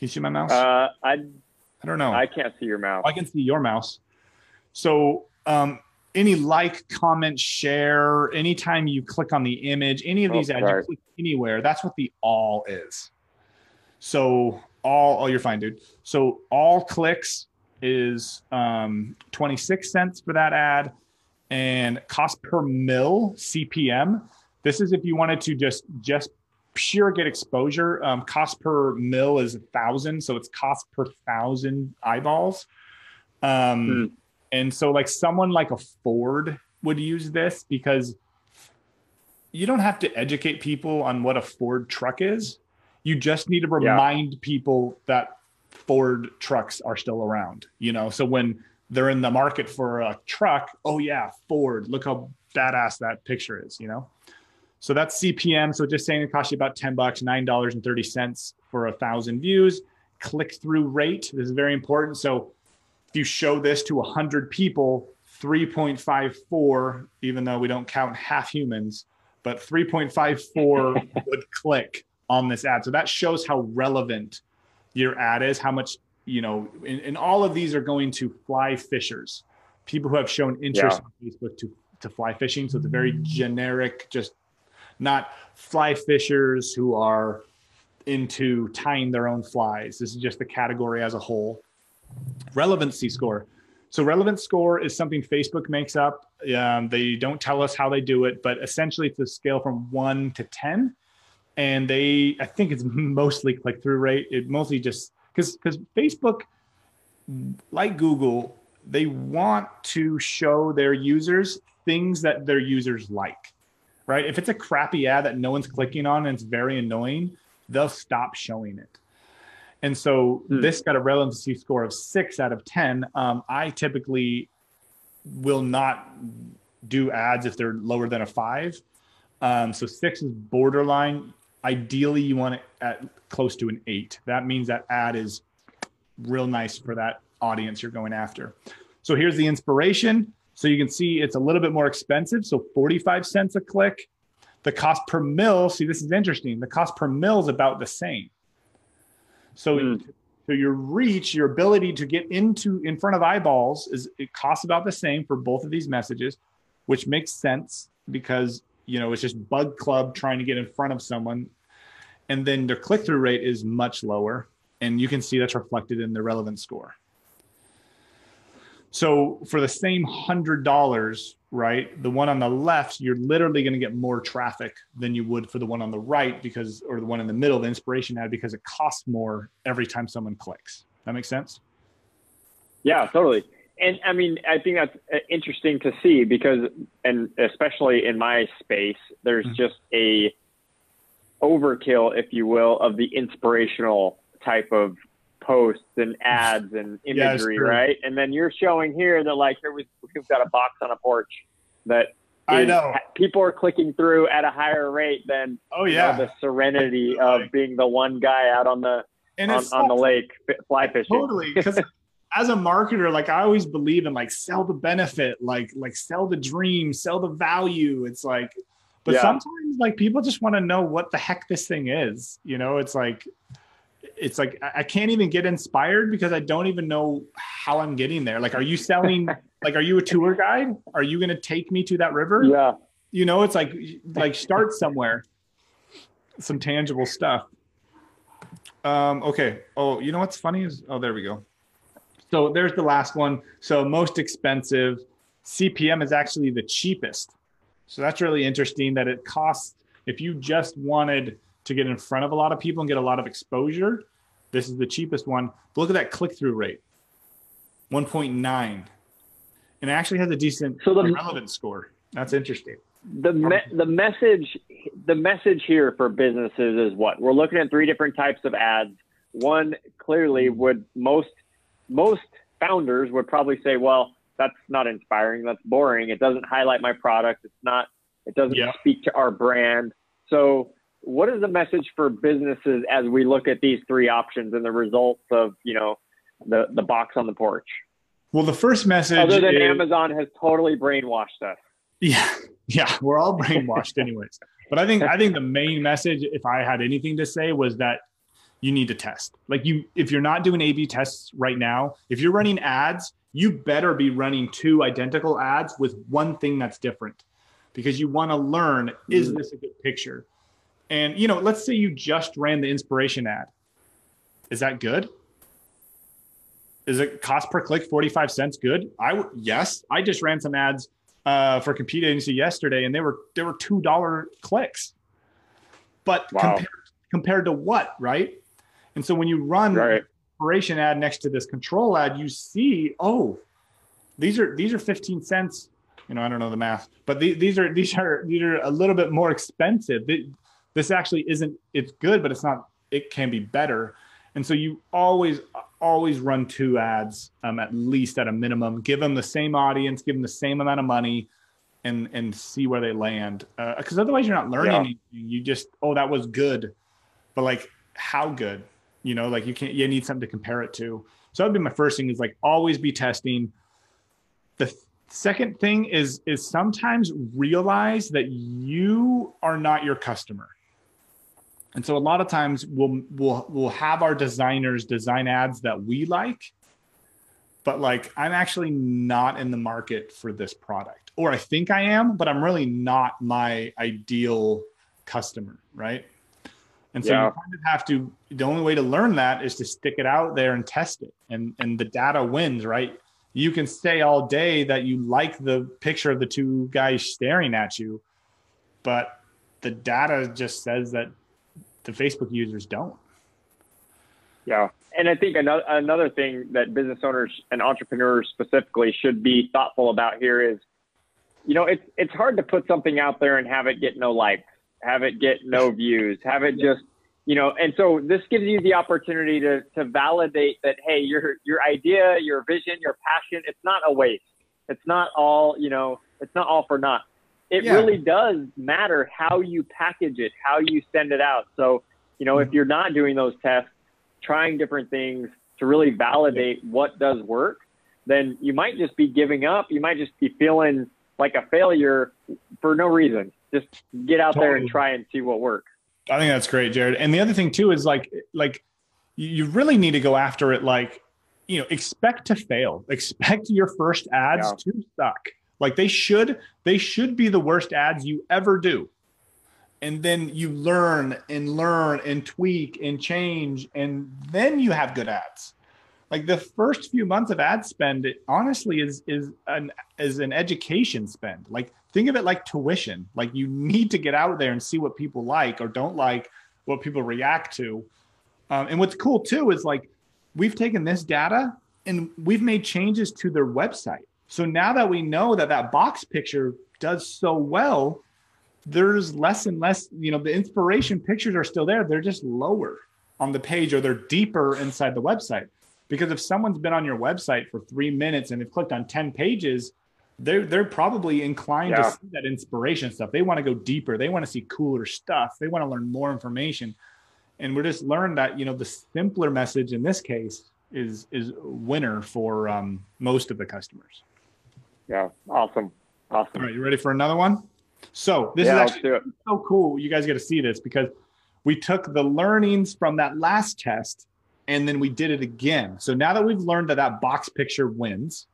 you see my mouse? Uh, I I don't know. I can't see your mouse. I can see your mouse. So um, any like, comment, share, anytime you click on the image, any of these oh, ads, you click anywhere, that's what the all is. So all, oh, you're fine, dude. So all clicks is um, 26 cents for that ad and cost per mill CPM. This is if you wanted to just, just pure get exposure. Um, cost per mill is a thousand. So it's cost per thousand eyeballs. Um, hmm. And so like someone like a Ford would use this because you don't have to educate people on what a Ford truck is. You just need to remind yeah. people that Ford trucks are still around, you know? So when they're in the market for a truck, oh yeah, Ford, look how badass that picture is, you know? So that's CPM. So just saying it costs you about 10 bucks, $9.30 for a thousand views. Click through rate. This is very important. So if you show this to 100 people, 3.54, even though we don't count half humans, but 3.54 would click on this ad. So that shows how relevant your ad is, how much, you know, and, and all of these are going to fly fishers, people who have shown interest yeah. on Facebook to, to fly fishing. So it's a very generic, just not fly fishers who are into tying their own flies. This is just the category as a whole. Relevancy score. So relevant score is something Facebook makes up. Um, they don't tell us how they do it, but essentially it's a scale from one to 10 and they i think it's mostly click through rate it mostly just because because facebook like google they want to show their users things that their users like right? If it's a crappy ad that no one's clicking on and it's very annoying they'll stop showing it. And so mm. this got a relevancy score of six out of ten. Um, i typically will not do ads if they're lower than a five. Um, so six is borderline Ideally, you want it at close to an eight. That means that ad is real nice for that audience you're going after. So here's the inspiration. So you can see it's a little bit more expensive. So 45 cents a click. The cost per mill, see, this is interesting. The cost per mill is about the same. So, mm. so your reach, your ability to get into in front of eyeballs is it costs about the same for both of these messages, which makes sense because you know it's just bug club trying to get in front of someone. And then their click-through rate is much lower and you can see that's reflected in the relevant score. So for the same hundred dollars right the one on the left you're literally going to get more traffic than you would for the one on the right because or the one in the middle the inspiration ad because it costs more every time someone clicks. That makes sense? Yeah totally and I mean, I think that's uh, interesting to see because, and especially in my space, there's mm-hmm. just a overkill, if you will, of the inspirational type of posts and ads and imagery, yeah, right? And then you're showing here that like here we, we've got a box on a porch that I know people are clicking through at a higher rate than oh yeah you know, the serenity of being the one guy out on the and on, on the lake fly fishing. Totally, because as a marketer, like I always believe in like sell the benefit, like like sell the dream, sell the value. It's like, but yeah. sometimes like people just want to know what the heck this thing is. You know, it's like it's like I can't even get inspired because I don't even know how I'm getting there. Like, are you selling? like, are you a tour guide? Are you going to take me to that river? Yeah. You know, it's like like start somewhere. Some tangible stuff. Um, okay. Oh, you know what's funny is oh, there we go. So there's the last one. So most expensive CPM is actually the cheapest. So that's really interesting that it costs, if you just wanted to get in front of a lot of people and get a lot of exposure, this is the cheapest one. But look at that click through rate 1.9. And it actually has a decent so the, relevant score. That's interesting. The me- the message the message here for businesses is what we're looking at three different types of ads. One clearly would most most founders would probably say, well, that's not inspiring. That's boring. It doesn't highlight my product. It's not. It doesn't yeah. speak to our brand. So, what is the message for businesses as we look at these three options and the results of you know the the box on the porch? Well, the first message, other than is, Amazon, has totally brainwashed us. Yeah, yeah, we're all brainwashed, anyways. But I think I think the main message, if I had anything to say, was that you need to test. Like you, if you're not doing A/B tests right now, if you're running ads, you better be running two identical ads with one thing that's different because you want to learn is mm. this a good picture? And you know let's say you just ran the inspiration ad. Is that good? Is it cost per click 45 cents good? I yes. I just ran some ads uh, for compete agency yesterday and they were they were two dollar clicks. But wow. compared, compared to what right and so when you run right inspiration ad next to this control ad, you see, oh, these are these are 15 cents. You know, I don't know the math, but the, these are these are these are a little bit more expensive. This actually isn't. It's good, but it's not. It can be better. And so you always always run two ads um, at least at a minimum. Give them the same audience, give them the same amount of money, and and see where they land. Because uh, otherwise, you're not learning yeah. anything. You just oh that was good, but like how good? You know, like you can't, you need something to compare it to. So that'd be my first thing is like always be testing. The th- second thing is is sometimes realize that you are not your customer. And so a lot of times we'll we'll we'll have our designers design ads that we like, but like I'm actually not in the market for this product. Or I think I am, but I'm really not my ideal customer, right? And so yeah. you kind of have to the only way to learn that is to stick it out there and test it. And and the data wins, right? You can say all day that you like the picture of the two guys staring at you, but the data just says that the Facebook users don't. Yeah. And I think another another thing that business owners and entrepreneurs specifically should be thoughtful about here is, you know, it's it's hard to put something out there and have it get no likes have it get no views, have it just, you know, and so this gives you the opportunity to, to validate that, hey, your, your idea, your vision, your passion, it's not a waste. It's not all, you know, it's not all for naught. It yeah. really does matter how you package it, how you send it out. So, you know, mm-hmm. if you're not doing those tests, trying different things to really validate what does work, then you might just be giving up. You might just be feeling like a failure for no reason just get out totally. there and try and see what works. I think that's great, Jared. And the other thing too is like like you really need to go after it like you know expect to fail expect your first ads yeah. to suck like they should they should be the worst ads you ever do and then you learn and learn and tweak and change and then you have good ads like the first few months of ad spend honestly is is an is an education spend like think of it like tuition. Like you need to get out there and see what people like or don't like, what people react to. Um, and what's cool too is like we've taken this data and we've made changes to their website. So now that we know that that box picture does so well, there's less and less, you know, the inspiration pictures are still there. They're just lower on the page or they're deeper inside the website. Because if someone's been on your website for three minutes and they've clicked on 10 pages, they're they're probably inclined yeah. to see that inspiration stuff. They want to go deeper. They want to see cooler stuff. They want to learn more information. And we're just learned that you know the simpler message in this case is is winner for um, most of the customers. Yeah, awesome, awesome. All right, you ready for another one? So this yeah, is actually so cool. You guys got to see this because we took the learnings from that last test and then we did it again. So now that we've learned that that box picture wins,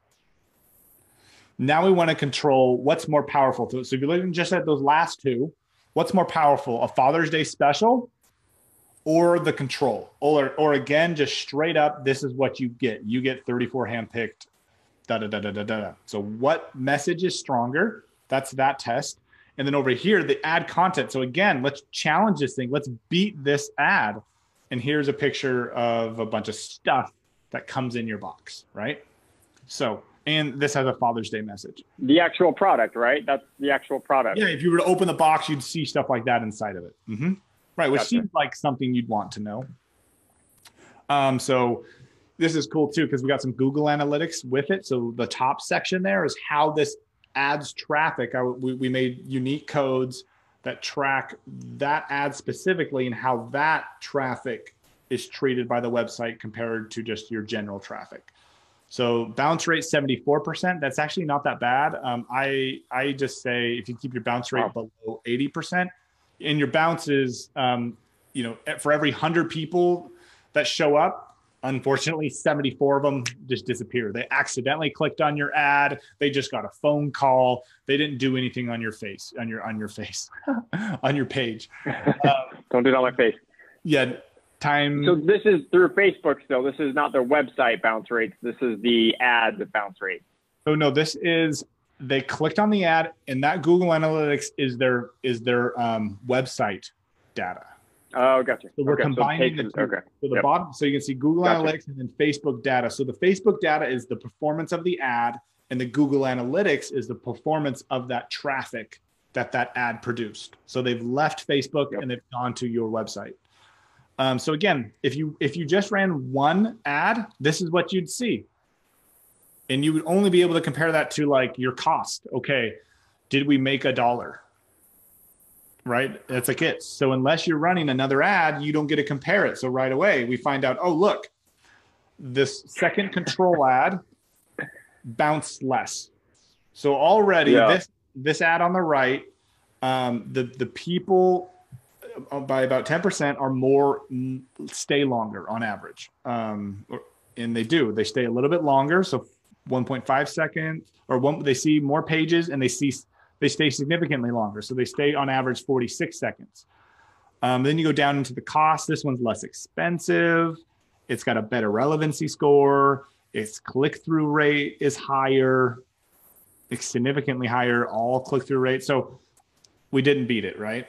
now we want to control what's more powerful. So, if you're looking just at those last two, what's more powerful, a Father's Day special or the control? Or, or again, just straight up, this is what you get. You get 34 handpicked, da da da da da da. So, what message is stronger? That's that test. And then over here, the ad content. So again, let's challenge this thing. Let's beat this ad. And here's a picture of a bunch of stuff that comes in your box, right? So, and this has a Father's Day message. The actual product, right? That's the actual product. Yeah, if you were to open the box, you'd see stuff like that inside of it. Mm-hmm. Right, which gotcha. seems like something you'd want to know. Um, so this is cool too because we got some Google Analytics with it. So the top section there is how this adds traffic. I, we, we made unique codes that track that ad specifically and how that traffic is treated by the website compared to just your general traffic. So bounce rate 74%. That's actually not that bad. Um, I I just say if you keep your bounce rate wow. below 80%, and your bounces, um, you know, for every hundred people that show up, unfortunately, 74 of them just disappear. They accidentally clicked on your ad. They just got a phone call. They didn't do anything on your face, on your on your face, on your page. Um, Don't do it on my face. Yeah, time. So this is through Facebook still. This is not their website bounce rates. This is the ad bounce rate. Oh no, this is they clicked on the ad and that Google Analytics is their is their um, website data. Oh, gotcha. So we're okay, combining so the two. Okay. So the yep. bottom, so you can see Google gotcha. Analytics and then Facebook data. So the Facebook data is the performance of the ad, and the Google Analytics is the performance of that traffic that that ad produced. So they've left Facebook yep. and they've gone to your website. Um, so again, if you if you just ran one ad, this is what you'd see, and you would only be able to compare that to like your cost. Okay, did we make a dollar? Right, that's like it. So unless you're running another ad, you don't get to compare it. So right away, we find out, oh look, this second control ad bounced less. So already yeah. this this ad on the right, um, the the people uh, by about 10% are more stay longer on average. Um, and they do, they stay a little bit longer. So 1.5 seconds or one, they see more pages and they see, they stay significantly longer. So they stay on average 46 seconds. Um, then you go down into the cost. This one's less expensive. It's got a better relevancy score. Its click through rate is higher. It's significantly higher, all click through rate. So we didn't beat it, right?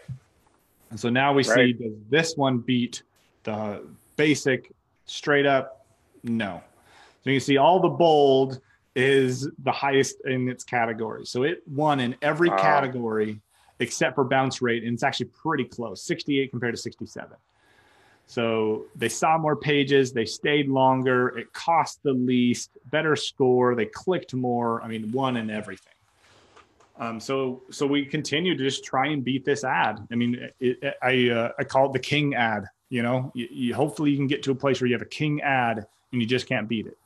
And so now we right. see does this one beat the basic straight up? No. So you can see all the bold is the highest in its category. So it won in every wow. category except for bounce rate. And it's actually pretty close 68 compared to 67. So they saw more pages, they stayed longer, it cost the least, better score, they clicked more. I mean, won in everything. Um, so so we continue to just try and beat this ad. I mean, it, it, I uh, I call it the king ad. You know, you, you, hopefully you can get to a place where you have a king ad and you just can't beat it.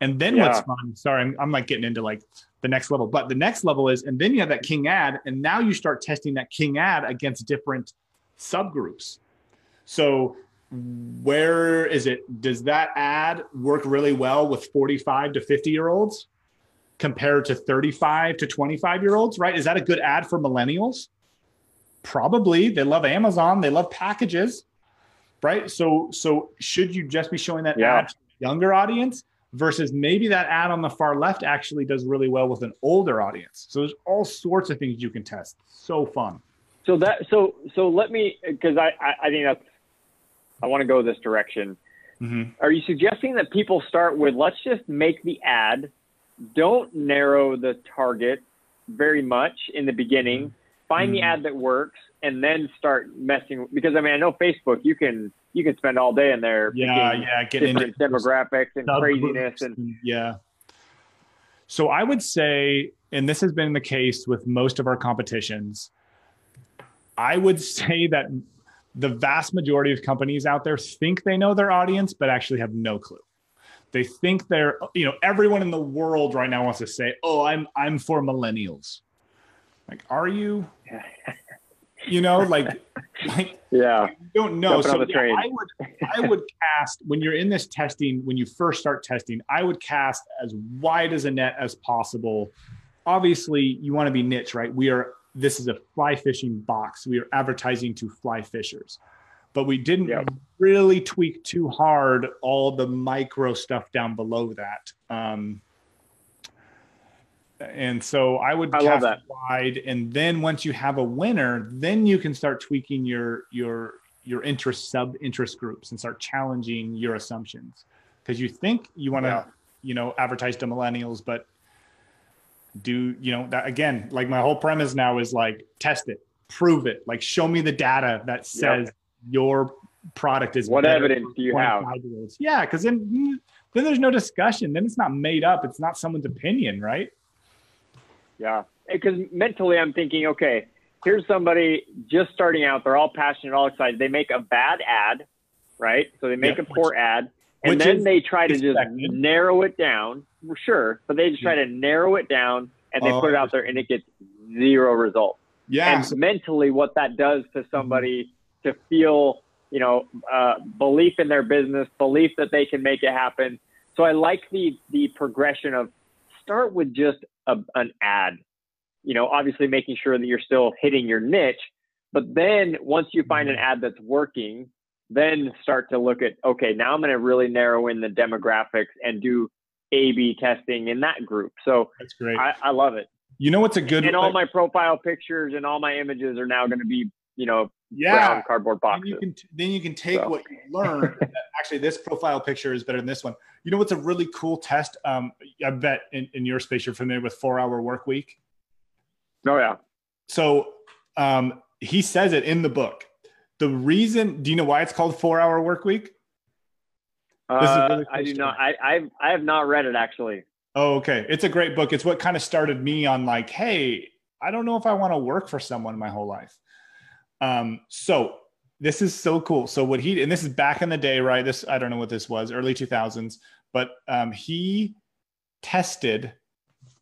And then yeah. what's fun? Sorry, I'm, I'm like getting into like the next level, but the next level is, and then you have that king ad, and now you start testing that king ad against different subgroups. So where is it? Does that ad work really well with 45 to 50 year olds? compared to 35 to 25 year olds, right? Is that a good ad for millennials? Probably. They love Amazon, they love packages, right? So so should you just be showing that yeah. ad to younger audience versus maybe that ad on the far left actually does really well with an older audience. So there's all sorts of things you can test. So fun. So that so so let me because I, I I think that's I want to go this direction. Mm-hmm. Are you suggesting that people start with let's just make the ad don't narrow the target very much in the beginning. Find mm. the ad that works and then start messing because I mean I know Facebook you can you can spend all day in there yeah yeah get different demographics and craziness and yeah so I would say and this has been the case with most of our competitions I would say that the vast majority of companies out there think they know their audience but actually have no clue they think they're, you know, everyone in the world right now wants to say, "Oh, I'm I'm for millennials." Like, are you? you know, like, like yeah, you don't know. so yeah, I would I would cast when you're in this testing, when you first start testing, I would cast as wide as a net as possible. Obviously, you want to be niche, right? We are this is a fly fishing box. We are advertising to fly fishers but we didn't yep. really tweak too hard all the micro stuff down below that. Um, And so I would I love that. wide, and then once you have a winner, then you can start tweaking your your your interest sub interest groups and start challenging your assumptions because you think you want to Yeah. you know advertise to millennials, but do you know that again? Like my whole premise now is like test it, prove it, like show me the data that says your product is What evidence do you have? 25-year-olds. Yeah, because then then there's no discussion. Then it's not made up. It's not someone's opinion, right? Yeah. Because mentally, I'm thinking, okay, here's somebody just starting out. They're all passionate, all excited. They make a bad ad, right? So they make Yeah, a poor ad. And then they try to just narrow it down. Sure. But they just try to narrow it down and they Oh, put it out there and it gets zero results. Yeah. and mentally what that does to somebody to feel you know uh, belief in their business belief that they can make it happen so i like the the progression of start with just a, an ad you know obviously making sure that you're still hitting your niche but then once you find an mm-hmm. ad that's working then start to look at okay now i'm going to really narrow in the demographics and do a b testing in that group. So That's great. i, I love it. You know what's a good and all my profile pictures and all my images are now going to be, you know, yeah. brown cardboard Then boxes. you can then you can take So. what you learned. actually, this profile picture is better than this one. You know what's a really cool test? Um, I bet in, in your space you're familiar with four hour work week. oh yeah, So um, he says it in the book. The reason, do you know why it's called four hour work week? This is uh, really cool I do story. not. I I've, I have not read it actually. Oh, okay. It's a great book. It's what kind of started me on like, hey, I don't know if I want to work for someone my whole life. Um, so this is so cool. So what he and this is back in the day, right? This I don't know what this was, early 2000s, but um, he tested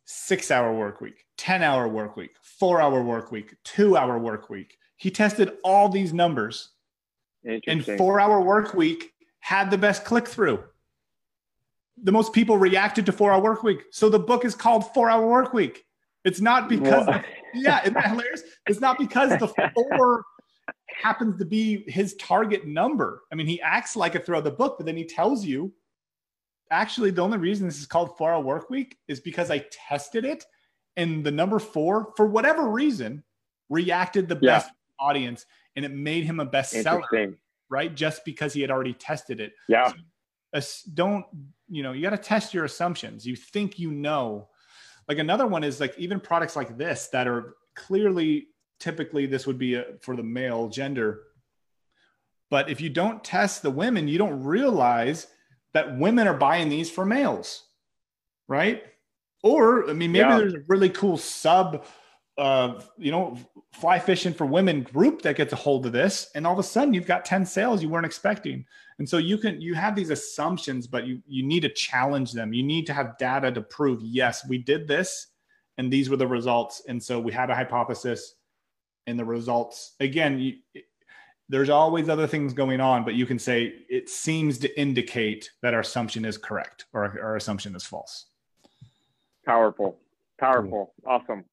six hour work week, 10 hour work week, four hour work week, two hour work week. He tested all these numbers and four hour work week had the best click through. The most people reacted to four hour work week. So the book is called four hour work week. It's not because, yeah, isn't that hilarious? It's not because the four happens to be his target number. I mean, he acts like it throughout the book, but then he tells you actually the only reason this is called four hour work week is because I tested it and the number four, for whatever reason, reacted the Yeah. best audience and it made him a bestseller right? Just because he had already tested it. Yeah. As- Don't, you know, you got to test your assumptions. You think you know. Like another one is like even products like this that are clearly, typically, this would be a, for the male gender. But if you don't test the women, you don't realize that women are buying these for males, right? Or, I mean, maybe Yeah. there's a really cool sub uh, you know, fly fishing for women group that gets a hold of this, and all of a sudden you've got 10 sales you weren't expecting. And so you can you have these assumptions, but you you need to challenge them. You need to have data to prove, yes, we did this, and these were the results. And so we had a hypothesis, and the results again, you, there's always other things going on, but you can say it seems to indicate that our assumption is correct or our assumption is false. Powerful. Powerful. Awesome.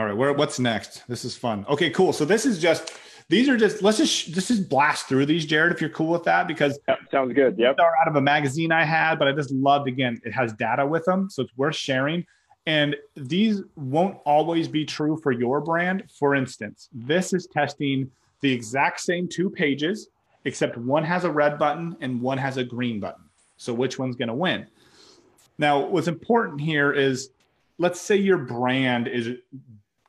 All right, where what's next? This is fun. Okay, cool. So this is just these are just let's just this is blast through these, Jared, if you're cool with that, because Yep. Sounds good. Yep. these are out of a magazine I had, but I just loved again, it has data with them, so it's worth sharing. And these won't always be true for your brand. For instance, this is testing the exact same two pages, except one has a red button and one has a green button. So which one's going to win? Now, what's important here is let's say your brand is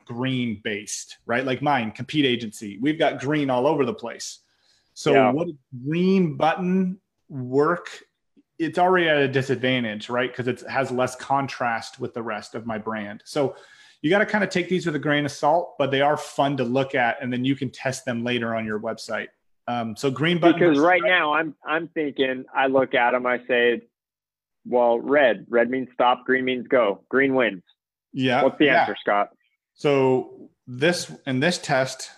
green based, right? Like mine, Compete Agency. We've got green all over the place. So Yeah. what green button work? It's already at a disadvantage, right? Because it has less contrast with the rest of my brand. So you got to kind of take these with a grain of salt, but they are fun to look at, and then you can test them later on your website. Um, so green button Because versus right now I'm I'm thinking I look at them. I say, well, red. Red means stop. Green means go. Green wins. yeah, What's the yeah. answer, Scott? So this in this test,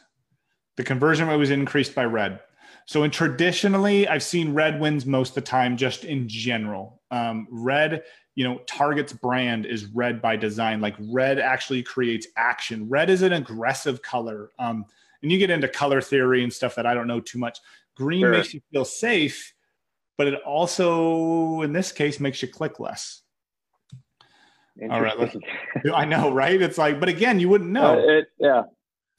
the conversion rate was increased by red. So in traditionally, I've seen red wins most of the time, just in general. Um, red, you know, Target's brand is red by design. Like red actually creates action. Red is an aggressive color. Um, and you get into color theory and stuff that I don't know too much. Green Sure. makes you feel safe, but it also, in this case, makes you click less. All right. I know, right? It's like, but again, you wouldn't know. Uh, it, yeah.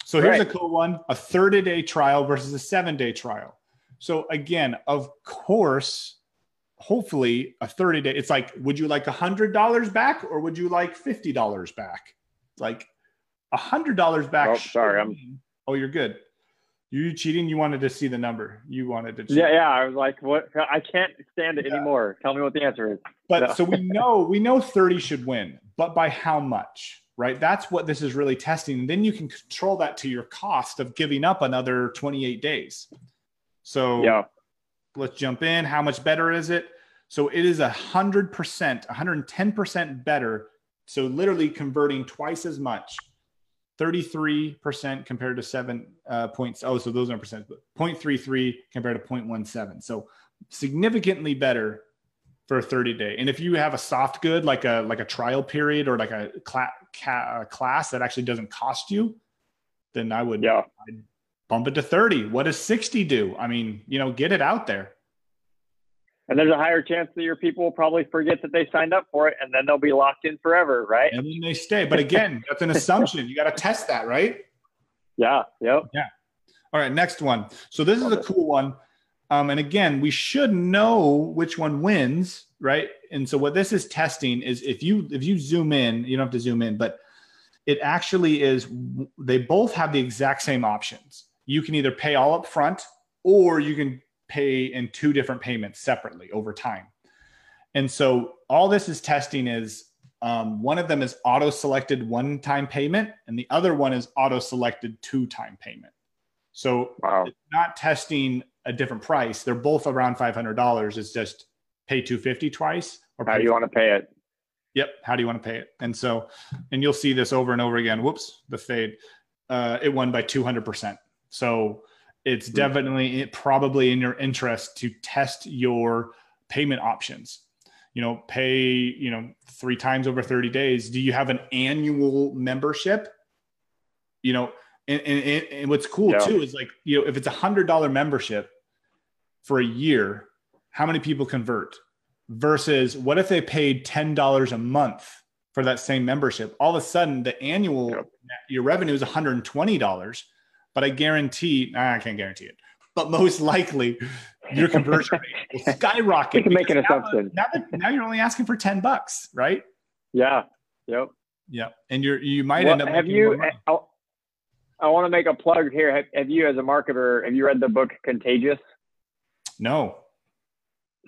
So here's right. a cool one: a 30 day trial versus a seven day trial. So again, of course, hopefully a 30 day. It's like, would you like a hundred dollars back or would you like fifty dollars back? Like a hundred dollars back. Oh, sorry, I'm. Oh, you're good. You cheating? You wanted to see the number. You wanted to. Cheat. Yeah, yeah. I was like, what? I can't stand it yeah. anymore. Tell me what the answer is. But no. so we know we know 30 should win, but by how much? Right. That's what this is really testing. And then you can control that to your cost of giving up another 28 days. So yeah, let's jump in. How much better is it? So it is a hundred percent, 110 percent better. So literally converting twice as much 33% compared to seven uh, points. Oh, so those are percent, 0.33 compared to 0.17. So significantly better for a 30 day. And if you have a soft good, like a, like a trial period or like a ca- class that actually doesn't cost you, then I would yeah. I'd bump it to 30. What does 60 do? I mean, you know, get it out there and there's a higher chance that your people will probably forget that they signed up for it and then they'll be locked in forever right? And then they stay. But again that's an assumption. You got to test that right? Yeah yep. Yeah. All right next one. So this is a cool one. Um, and again we should know which one wins right? And so what this is testing is if you if you zoom in you don't have to zoom in but it actually is they both have the exact same options. You can either pay all up front or you can pay in two different payments separately over time. And so all this is testing is um, one of them is auto selected one time payment, and the other one is auto selected two time payment. So wow. it's not testing a different price. They're both around $500. It's just pay 250 twice. Or How do you want to pay it? Yep. How do you want to pay it? And so, and you'll see this over and over again. Whoops, the fade. Uh, it won by 200%. So it's hmm. definitely probably in your interest to test your payment options. You know pay you know three times over 30 days. Do you have an annual membership? You know and, and, and what's cool yeah. too is like you know if it's a hundred dollar membership for a year how many people convert? Versus what if they paid $10 a month for that same membership? All of a sudden the annual your revenue is $120 but I guarantee, I can't guarantee it, but most likely your conversion rate will skyrocket. We can make an assumption. Now, that, now you're only asking for 10 bucks, right? Yeah. Yep. Yeah. And you're, you might well, end up have you, I, I want to make a plug here. Have, have you, as a marketer, have you read the book Contagious? No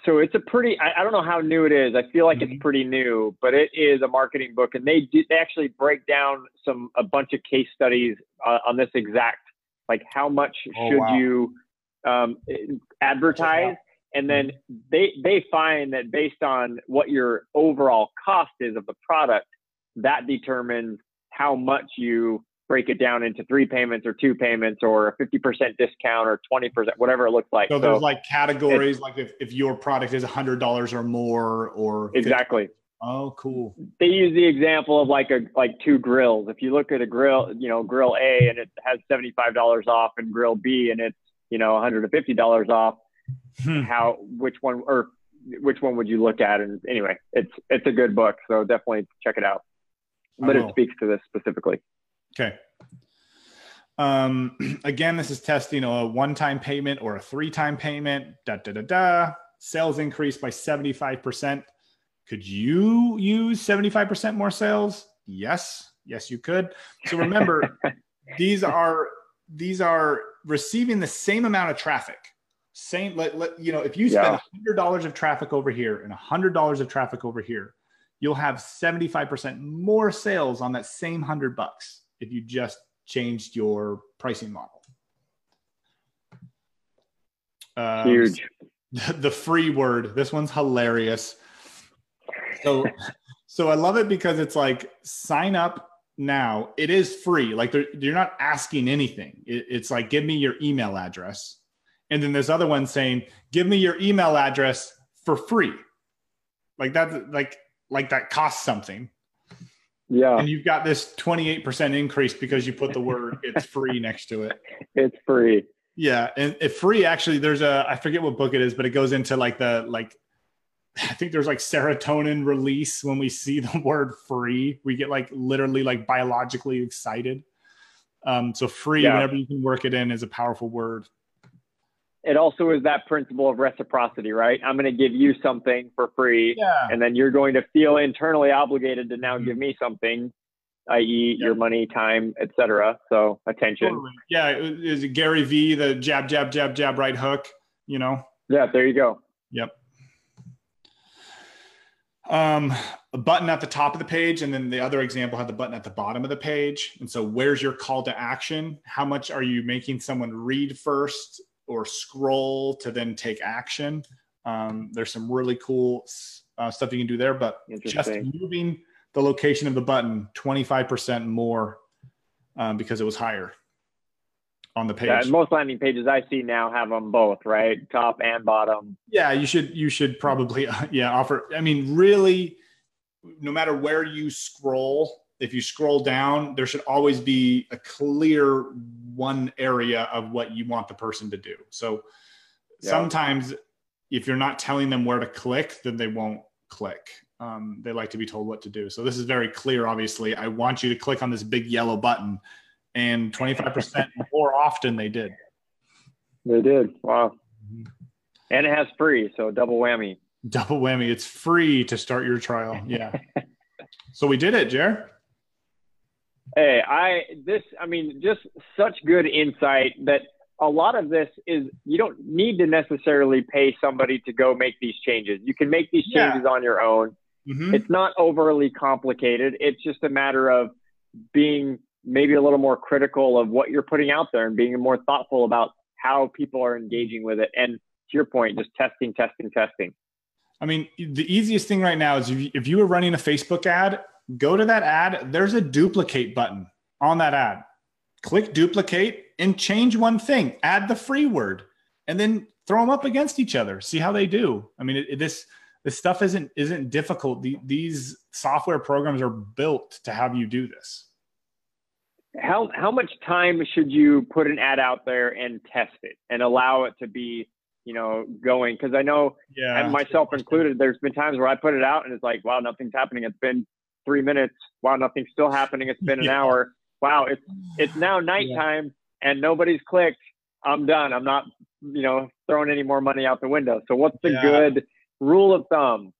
so it's a pretty I, I, don't know how new it is i feel like mm-hmm. it's pretty new but it is a marketing book and they do, they actually break down some a bunch of case studies uh, on this exact like how much oh, should wow. you um, advertise? And then they they find that based on what your overall cost is of the product that determines how much you break it down into three payments or two payments or a 50% discount or 20% whatever it looks like. So there's like categories like if, if your product is $100 or more or 50, exactly Oh, cool. They use the example of like a like two grills. If you look at a grill, you know, grill A and it has seventy five dollars off, and grill B and it's you know one hundred and fifty dollars off. Hmm. How which one or which one would you look at? And anyway, it's it's a good book, so definitely check it out. But it speaks to this specifically. Okay. Um, again, this is testing a one-time payment or a three-time payment. Da da da da. Sales increased by seventy-five percent could you use 75% more sales? Yes. Yes, you could. So remember, these are these are receiving the same amount of traffic. Same, let, let you know, if you spend hundred dollars of traffic over here and hundred dollars of traffic over here, you'll have 75% more sales on that same hundred bucks if you just changed your pricing model. Um, Huge. The free word. This one's hilarious so so I love it because it's like sign up now. It is free. Like you're not asking anything. It, it's like give me your email address, and then there's other one saying give me your email address for free. Like that. Like like that costs something. Yeah. And you've got this 28% increase because you put the word it's free next to it. It's free. Yeah. And if free actually there's a I forget what book it is, but it goes into like the like I think there's like serotonin release when we see the word free. We get like literally like biologically excited. Um, so free, yeah. whenever you can work it in, is a powerful word. It also is that principle of reciprocity, right? I'm going to give you something for free, yeah. and then you're going to feel internally obligated to now mm-hmm. give me something, i.e., yeah. your money, time, etc. So attention. Totally. Yeah, is it Gary V, the jab, jab, jab, jab, right hook? You know. Yeah, there you go. Yep um, a button at the top of the page, and then the other example had the button at the bottom of the page. And so, where's your call to action? How much are you making someone read first or scroll to then take action? Um, there's some really cool uh, stuff you can do there, but just moving the location of the button 25% more um, because it was higher on the page. Yeah, most landing pages I see now have them both, right? Top and bottom. Yeah, you should you should probably yeah offer. I mean, really, no matter where you scroll, if you scroll down, there should always be a clear one area of what you want the person to do. So yeah. sometimes if you're not telling them where to click, then they won't click. Um, they like to be told what to do. So this is very clear. Obviously, I want you to click on this big yellow button and 25% more often they did. They did. Wow. Mm-hmm. And it has free, so double whammy. Double whammy. It's free to start your trial. Yeah. so we did it, Jer. Hey, I this I mean just such good insight that a lot of this is you don't need to necessarily pay somebody to go make these changes. You can make these changes yeah. on your own. Mm-hmm. It's not overly complicated. It's just a matter of being maybe a little more critical of what you're putting out there and being more thoughtful about how people are engaging with it. And to your point, just testing, testing, testing. I mean, the easiest thing right now is if you, were running a Facebook ad, go to that ad. There's a duplicate button on that ad. Click duplicate and change one thing. Add the free word, and then throw them up against each other. See how they do. I mean, it, this this stuff isn't isn't difficult. The, these software programs are built to have you do this how how much time should you put an ad out there and test it and allow it to be you know going? Because i know yeah. and myself included there's been times where i put it out and it's like wow nothing's happening. It's been three minutes. Wow nothing's still happening. It's been an hour. Wow it's it's now nighttime yeah. and nobody's clicked. I'm done. I'm not you know throwing any more money out the window. So what's the yeah. good rule of thumb?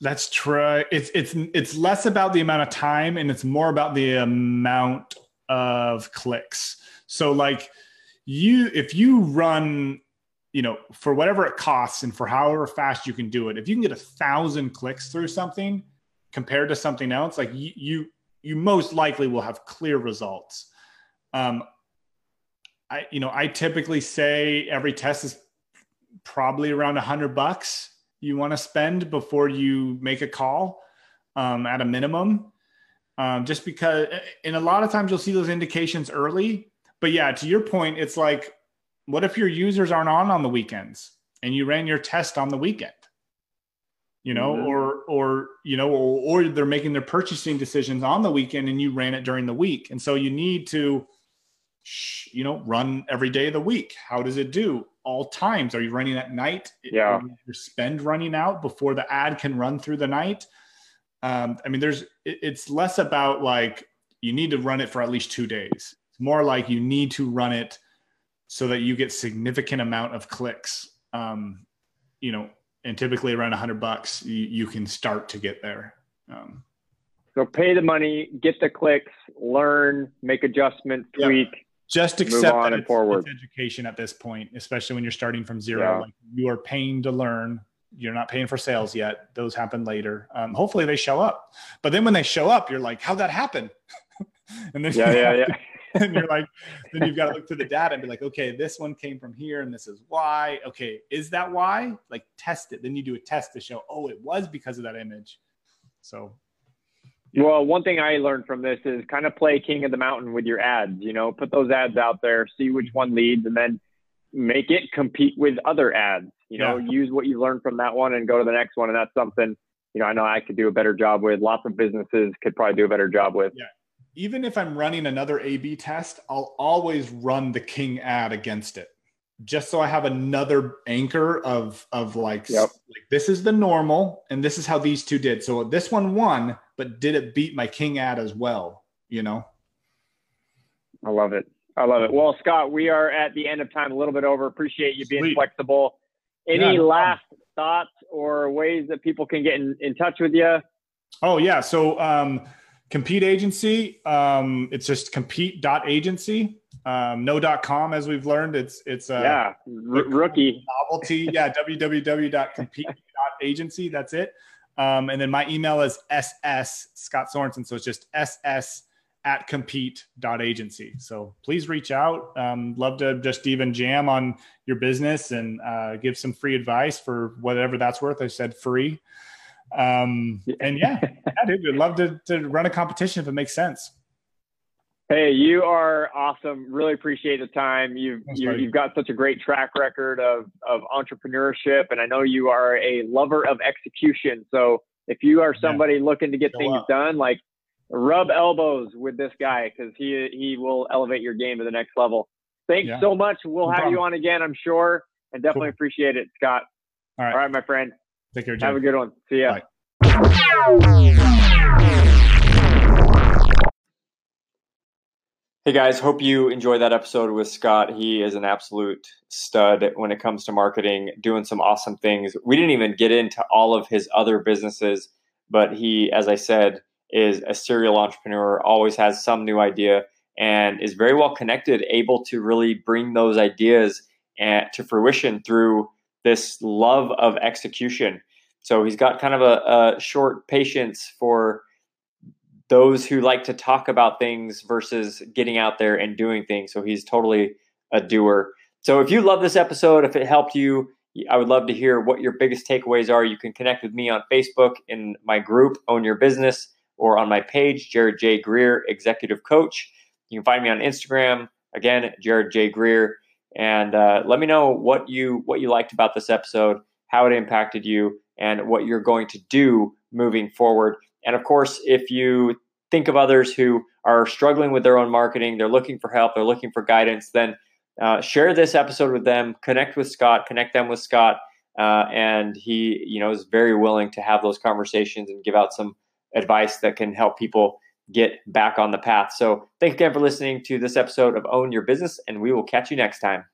That's true. It's it's it's less about the amount of time and it's more about the amount of clicks. So like you if you run you know for whatever it costs and for however fast you can do it if you can get a thousand clicks through something compared to something else like you you, most likely will have clear results um i you know i typically say every test is probably around a hundred bucks you want to spend before you make a call um, at a minimum um, just because, and a lot of times you'll see those indications early. But yeah, to your point, it's like, what if your users aren't on on the weekends and you ran your test on the weekend? You know, mm-hmm. or or you know, or, or they're making their purchasing decisions on the weekend and you ran it during the week, and so you need to, you know, run every day of the week. How does it do? All times? Are you running at night? Yeah. Your spend running out before the ad can run through the night um, I mean, there's it, it's less about like you need to run it for at least two days. It's more like you need to run it so that you get significant amount of clicks. Um, you know, and typically around a hundred bucks, you, you, can start to get there. Um, so pay the money, get the clicks, learn, make adjustments, tweak. Yeah. Just accept that it's, it's, education at this point, especially when you're starting from zero. Yeah. Like you are paying to learn you're not paying for sales yet. Those happen later. Um, hopefully they show up. But then when they show up, you're like, how'd that happen? and then yeah, yeah, yeah. and you're like, then you've got to look through the data and be like, okay, this one came from here and this is why. Okay, is that why? Like test it. Then you do a test to show, oh, it was because of that image. So well, one thing I learned from this is kind of play king of the mountain with your ads. You know, put those ads out there, see which one leads, and then make it compete with other ads. You know, yeah. use what you learned from that one and go to the next one. And that's something, you know, I know I could do a better job with. Lots of businesses could probably do a better job with. Yeah. Even if I'm running another A B test, I'll always run the king ad against it. just so I have another anchor of of like, yep. like this is the normal and this is how these two did. So this one won, but did it beat my king ad as well? You know. I love it. I love it. Well, Scott, we are at the end of time, a little bit over. Appreciate you being Sweet. flexible. Any yeah, no last problem. thoughts or ways that people can get in, in touch with you? Oh yeah. So um, compete agency. Um, it's just compete.agency. Um, no dot com as we've learned. It's it's uh, yeah r- rookie novelty. Yeah, www.compete.agency. That's it. Um, and then my email is ss Scott Sorensen. So it's just ss at compete.agency. So please reach out. Um, love to just even jam on your business and uh, give some free advice for whatever that's worth. I said free. Um, and yeah, yeah dude, I'd love to, to run a competition if it makes sense. Hey, you are awesome. Really appreciate the time. You've you, have you have got such a great track record of of entrepreneurship, and I know you are a lover of execution. So if you are somebody yeah. looking to get things up. done, like rub elbows with this guy because he he will elevate your game to the next level. Thanks yeah. so much. We'll no have problem. you on again, I'm sure, and definitely cool. appreciate it, Scott. All right, all right, my friend. Take care. Jim. Have a good one. See ya. Bye. Hey guys, hope you enjoyed that episode with Scott. He is an absolute stud when it comes to marketing, doing some awesome things. We didn't even get into all of his other businesses, but he, as I said, is a serial entrepreneur, always has some new idea, and is very well connected, able to really bring those ideas eh, to fruition through this love of execution. So he's got kind of a, a short patience for those who like to talk about things versus getting out there and doing things. So he's totally a doer. So if you love this episode, if it helped you, I would love to hear what your biggest takeaways are. You can connect with me on Facebook in my group, Own Your Business, or on my page, Jared J. Greer, Executive Coach. You can find me on Instagram, again, Jared J. Greer, and uh, let me know what you what you liked about this episode, how it impacted you, and what you're going to do moving forward. And of course, if you think of others who are struggling with their own marketing, they're looking for help, they're looking for guidance, then uh, share this episode with them, connect with Scott, connect them with Scott. Uh, and he, you know, is very willing to have those conversations and give out some advice that can help people get back on the path. So, thanks again for listening to this episode of Own Your Business, and we will catch you next time.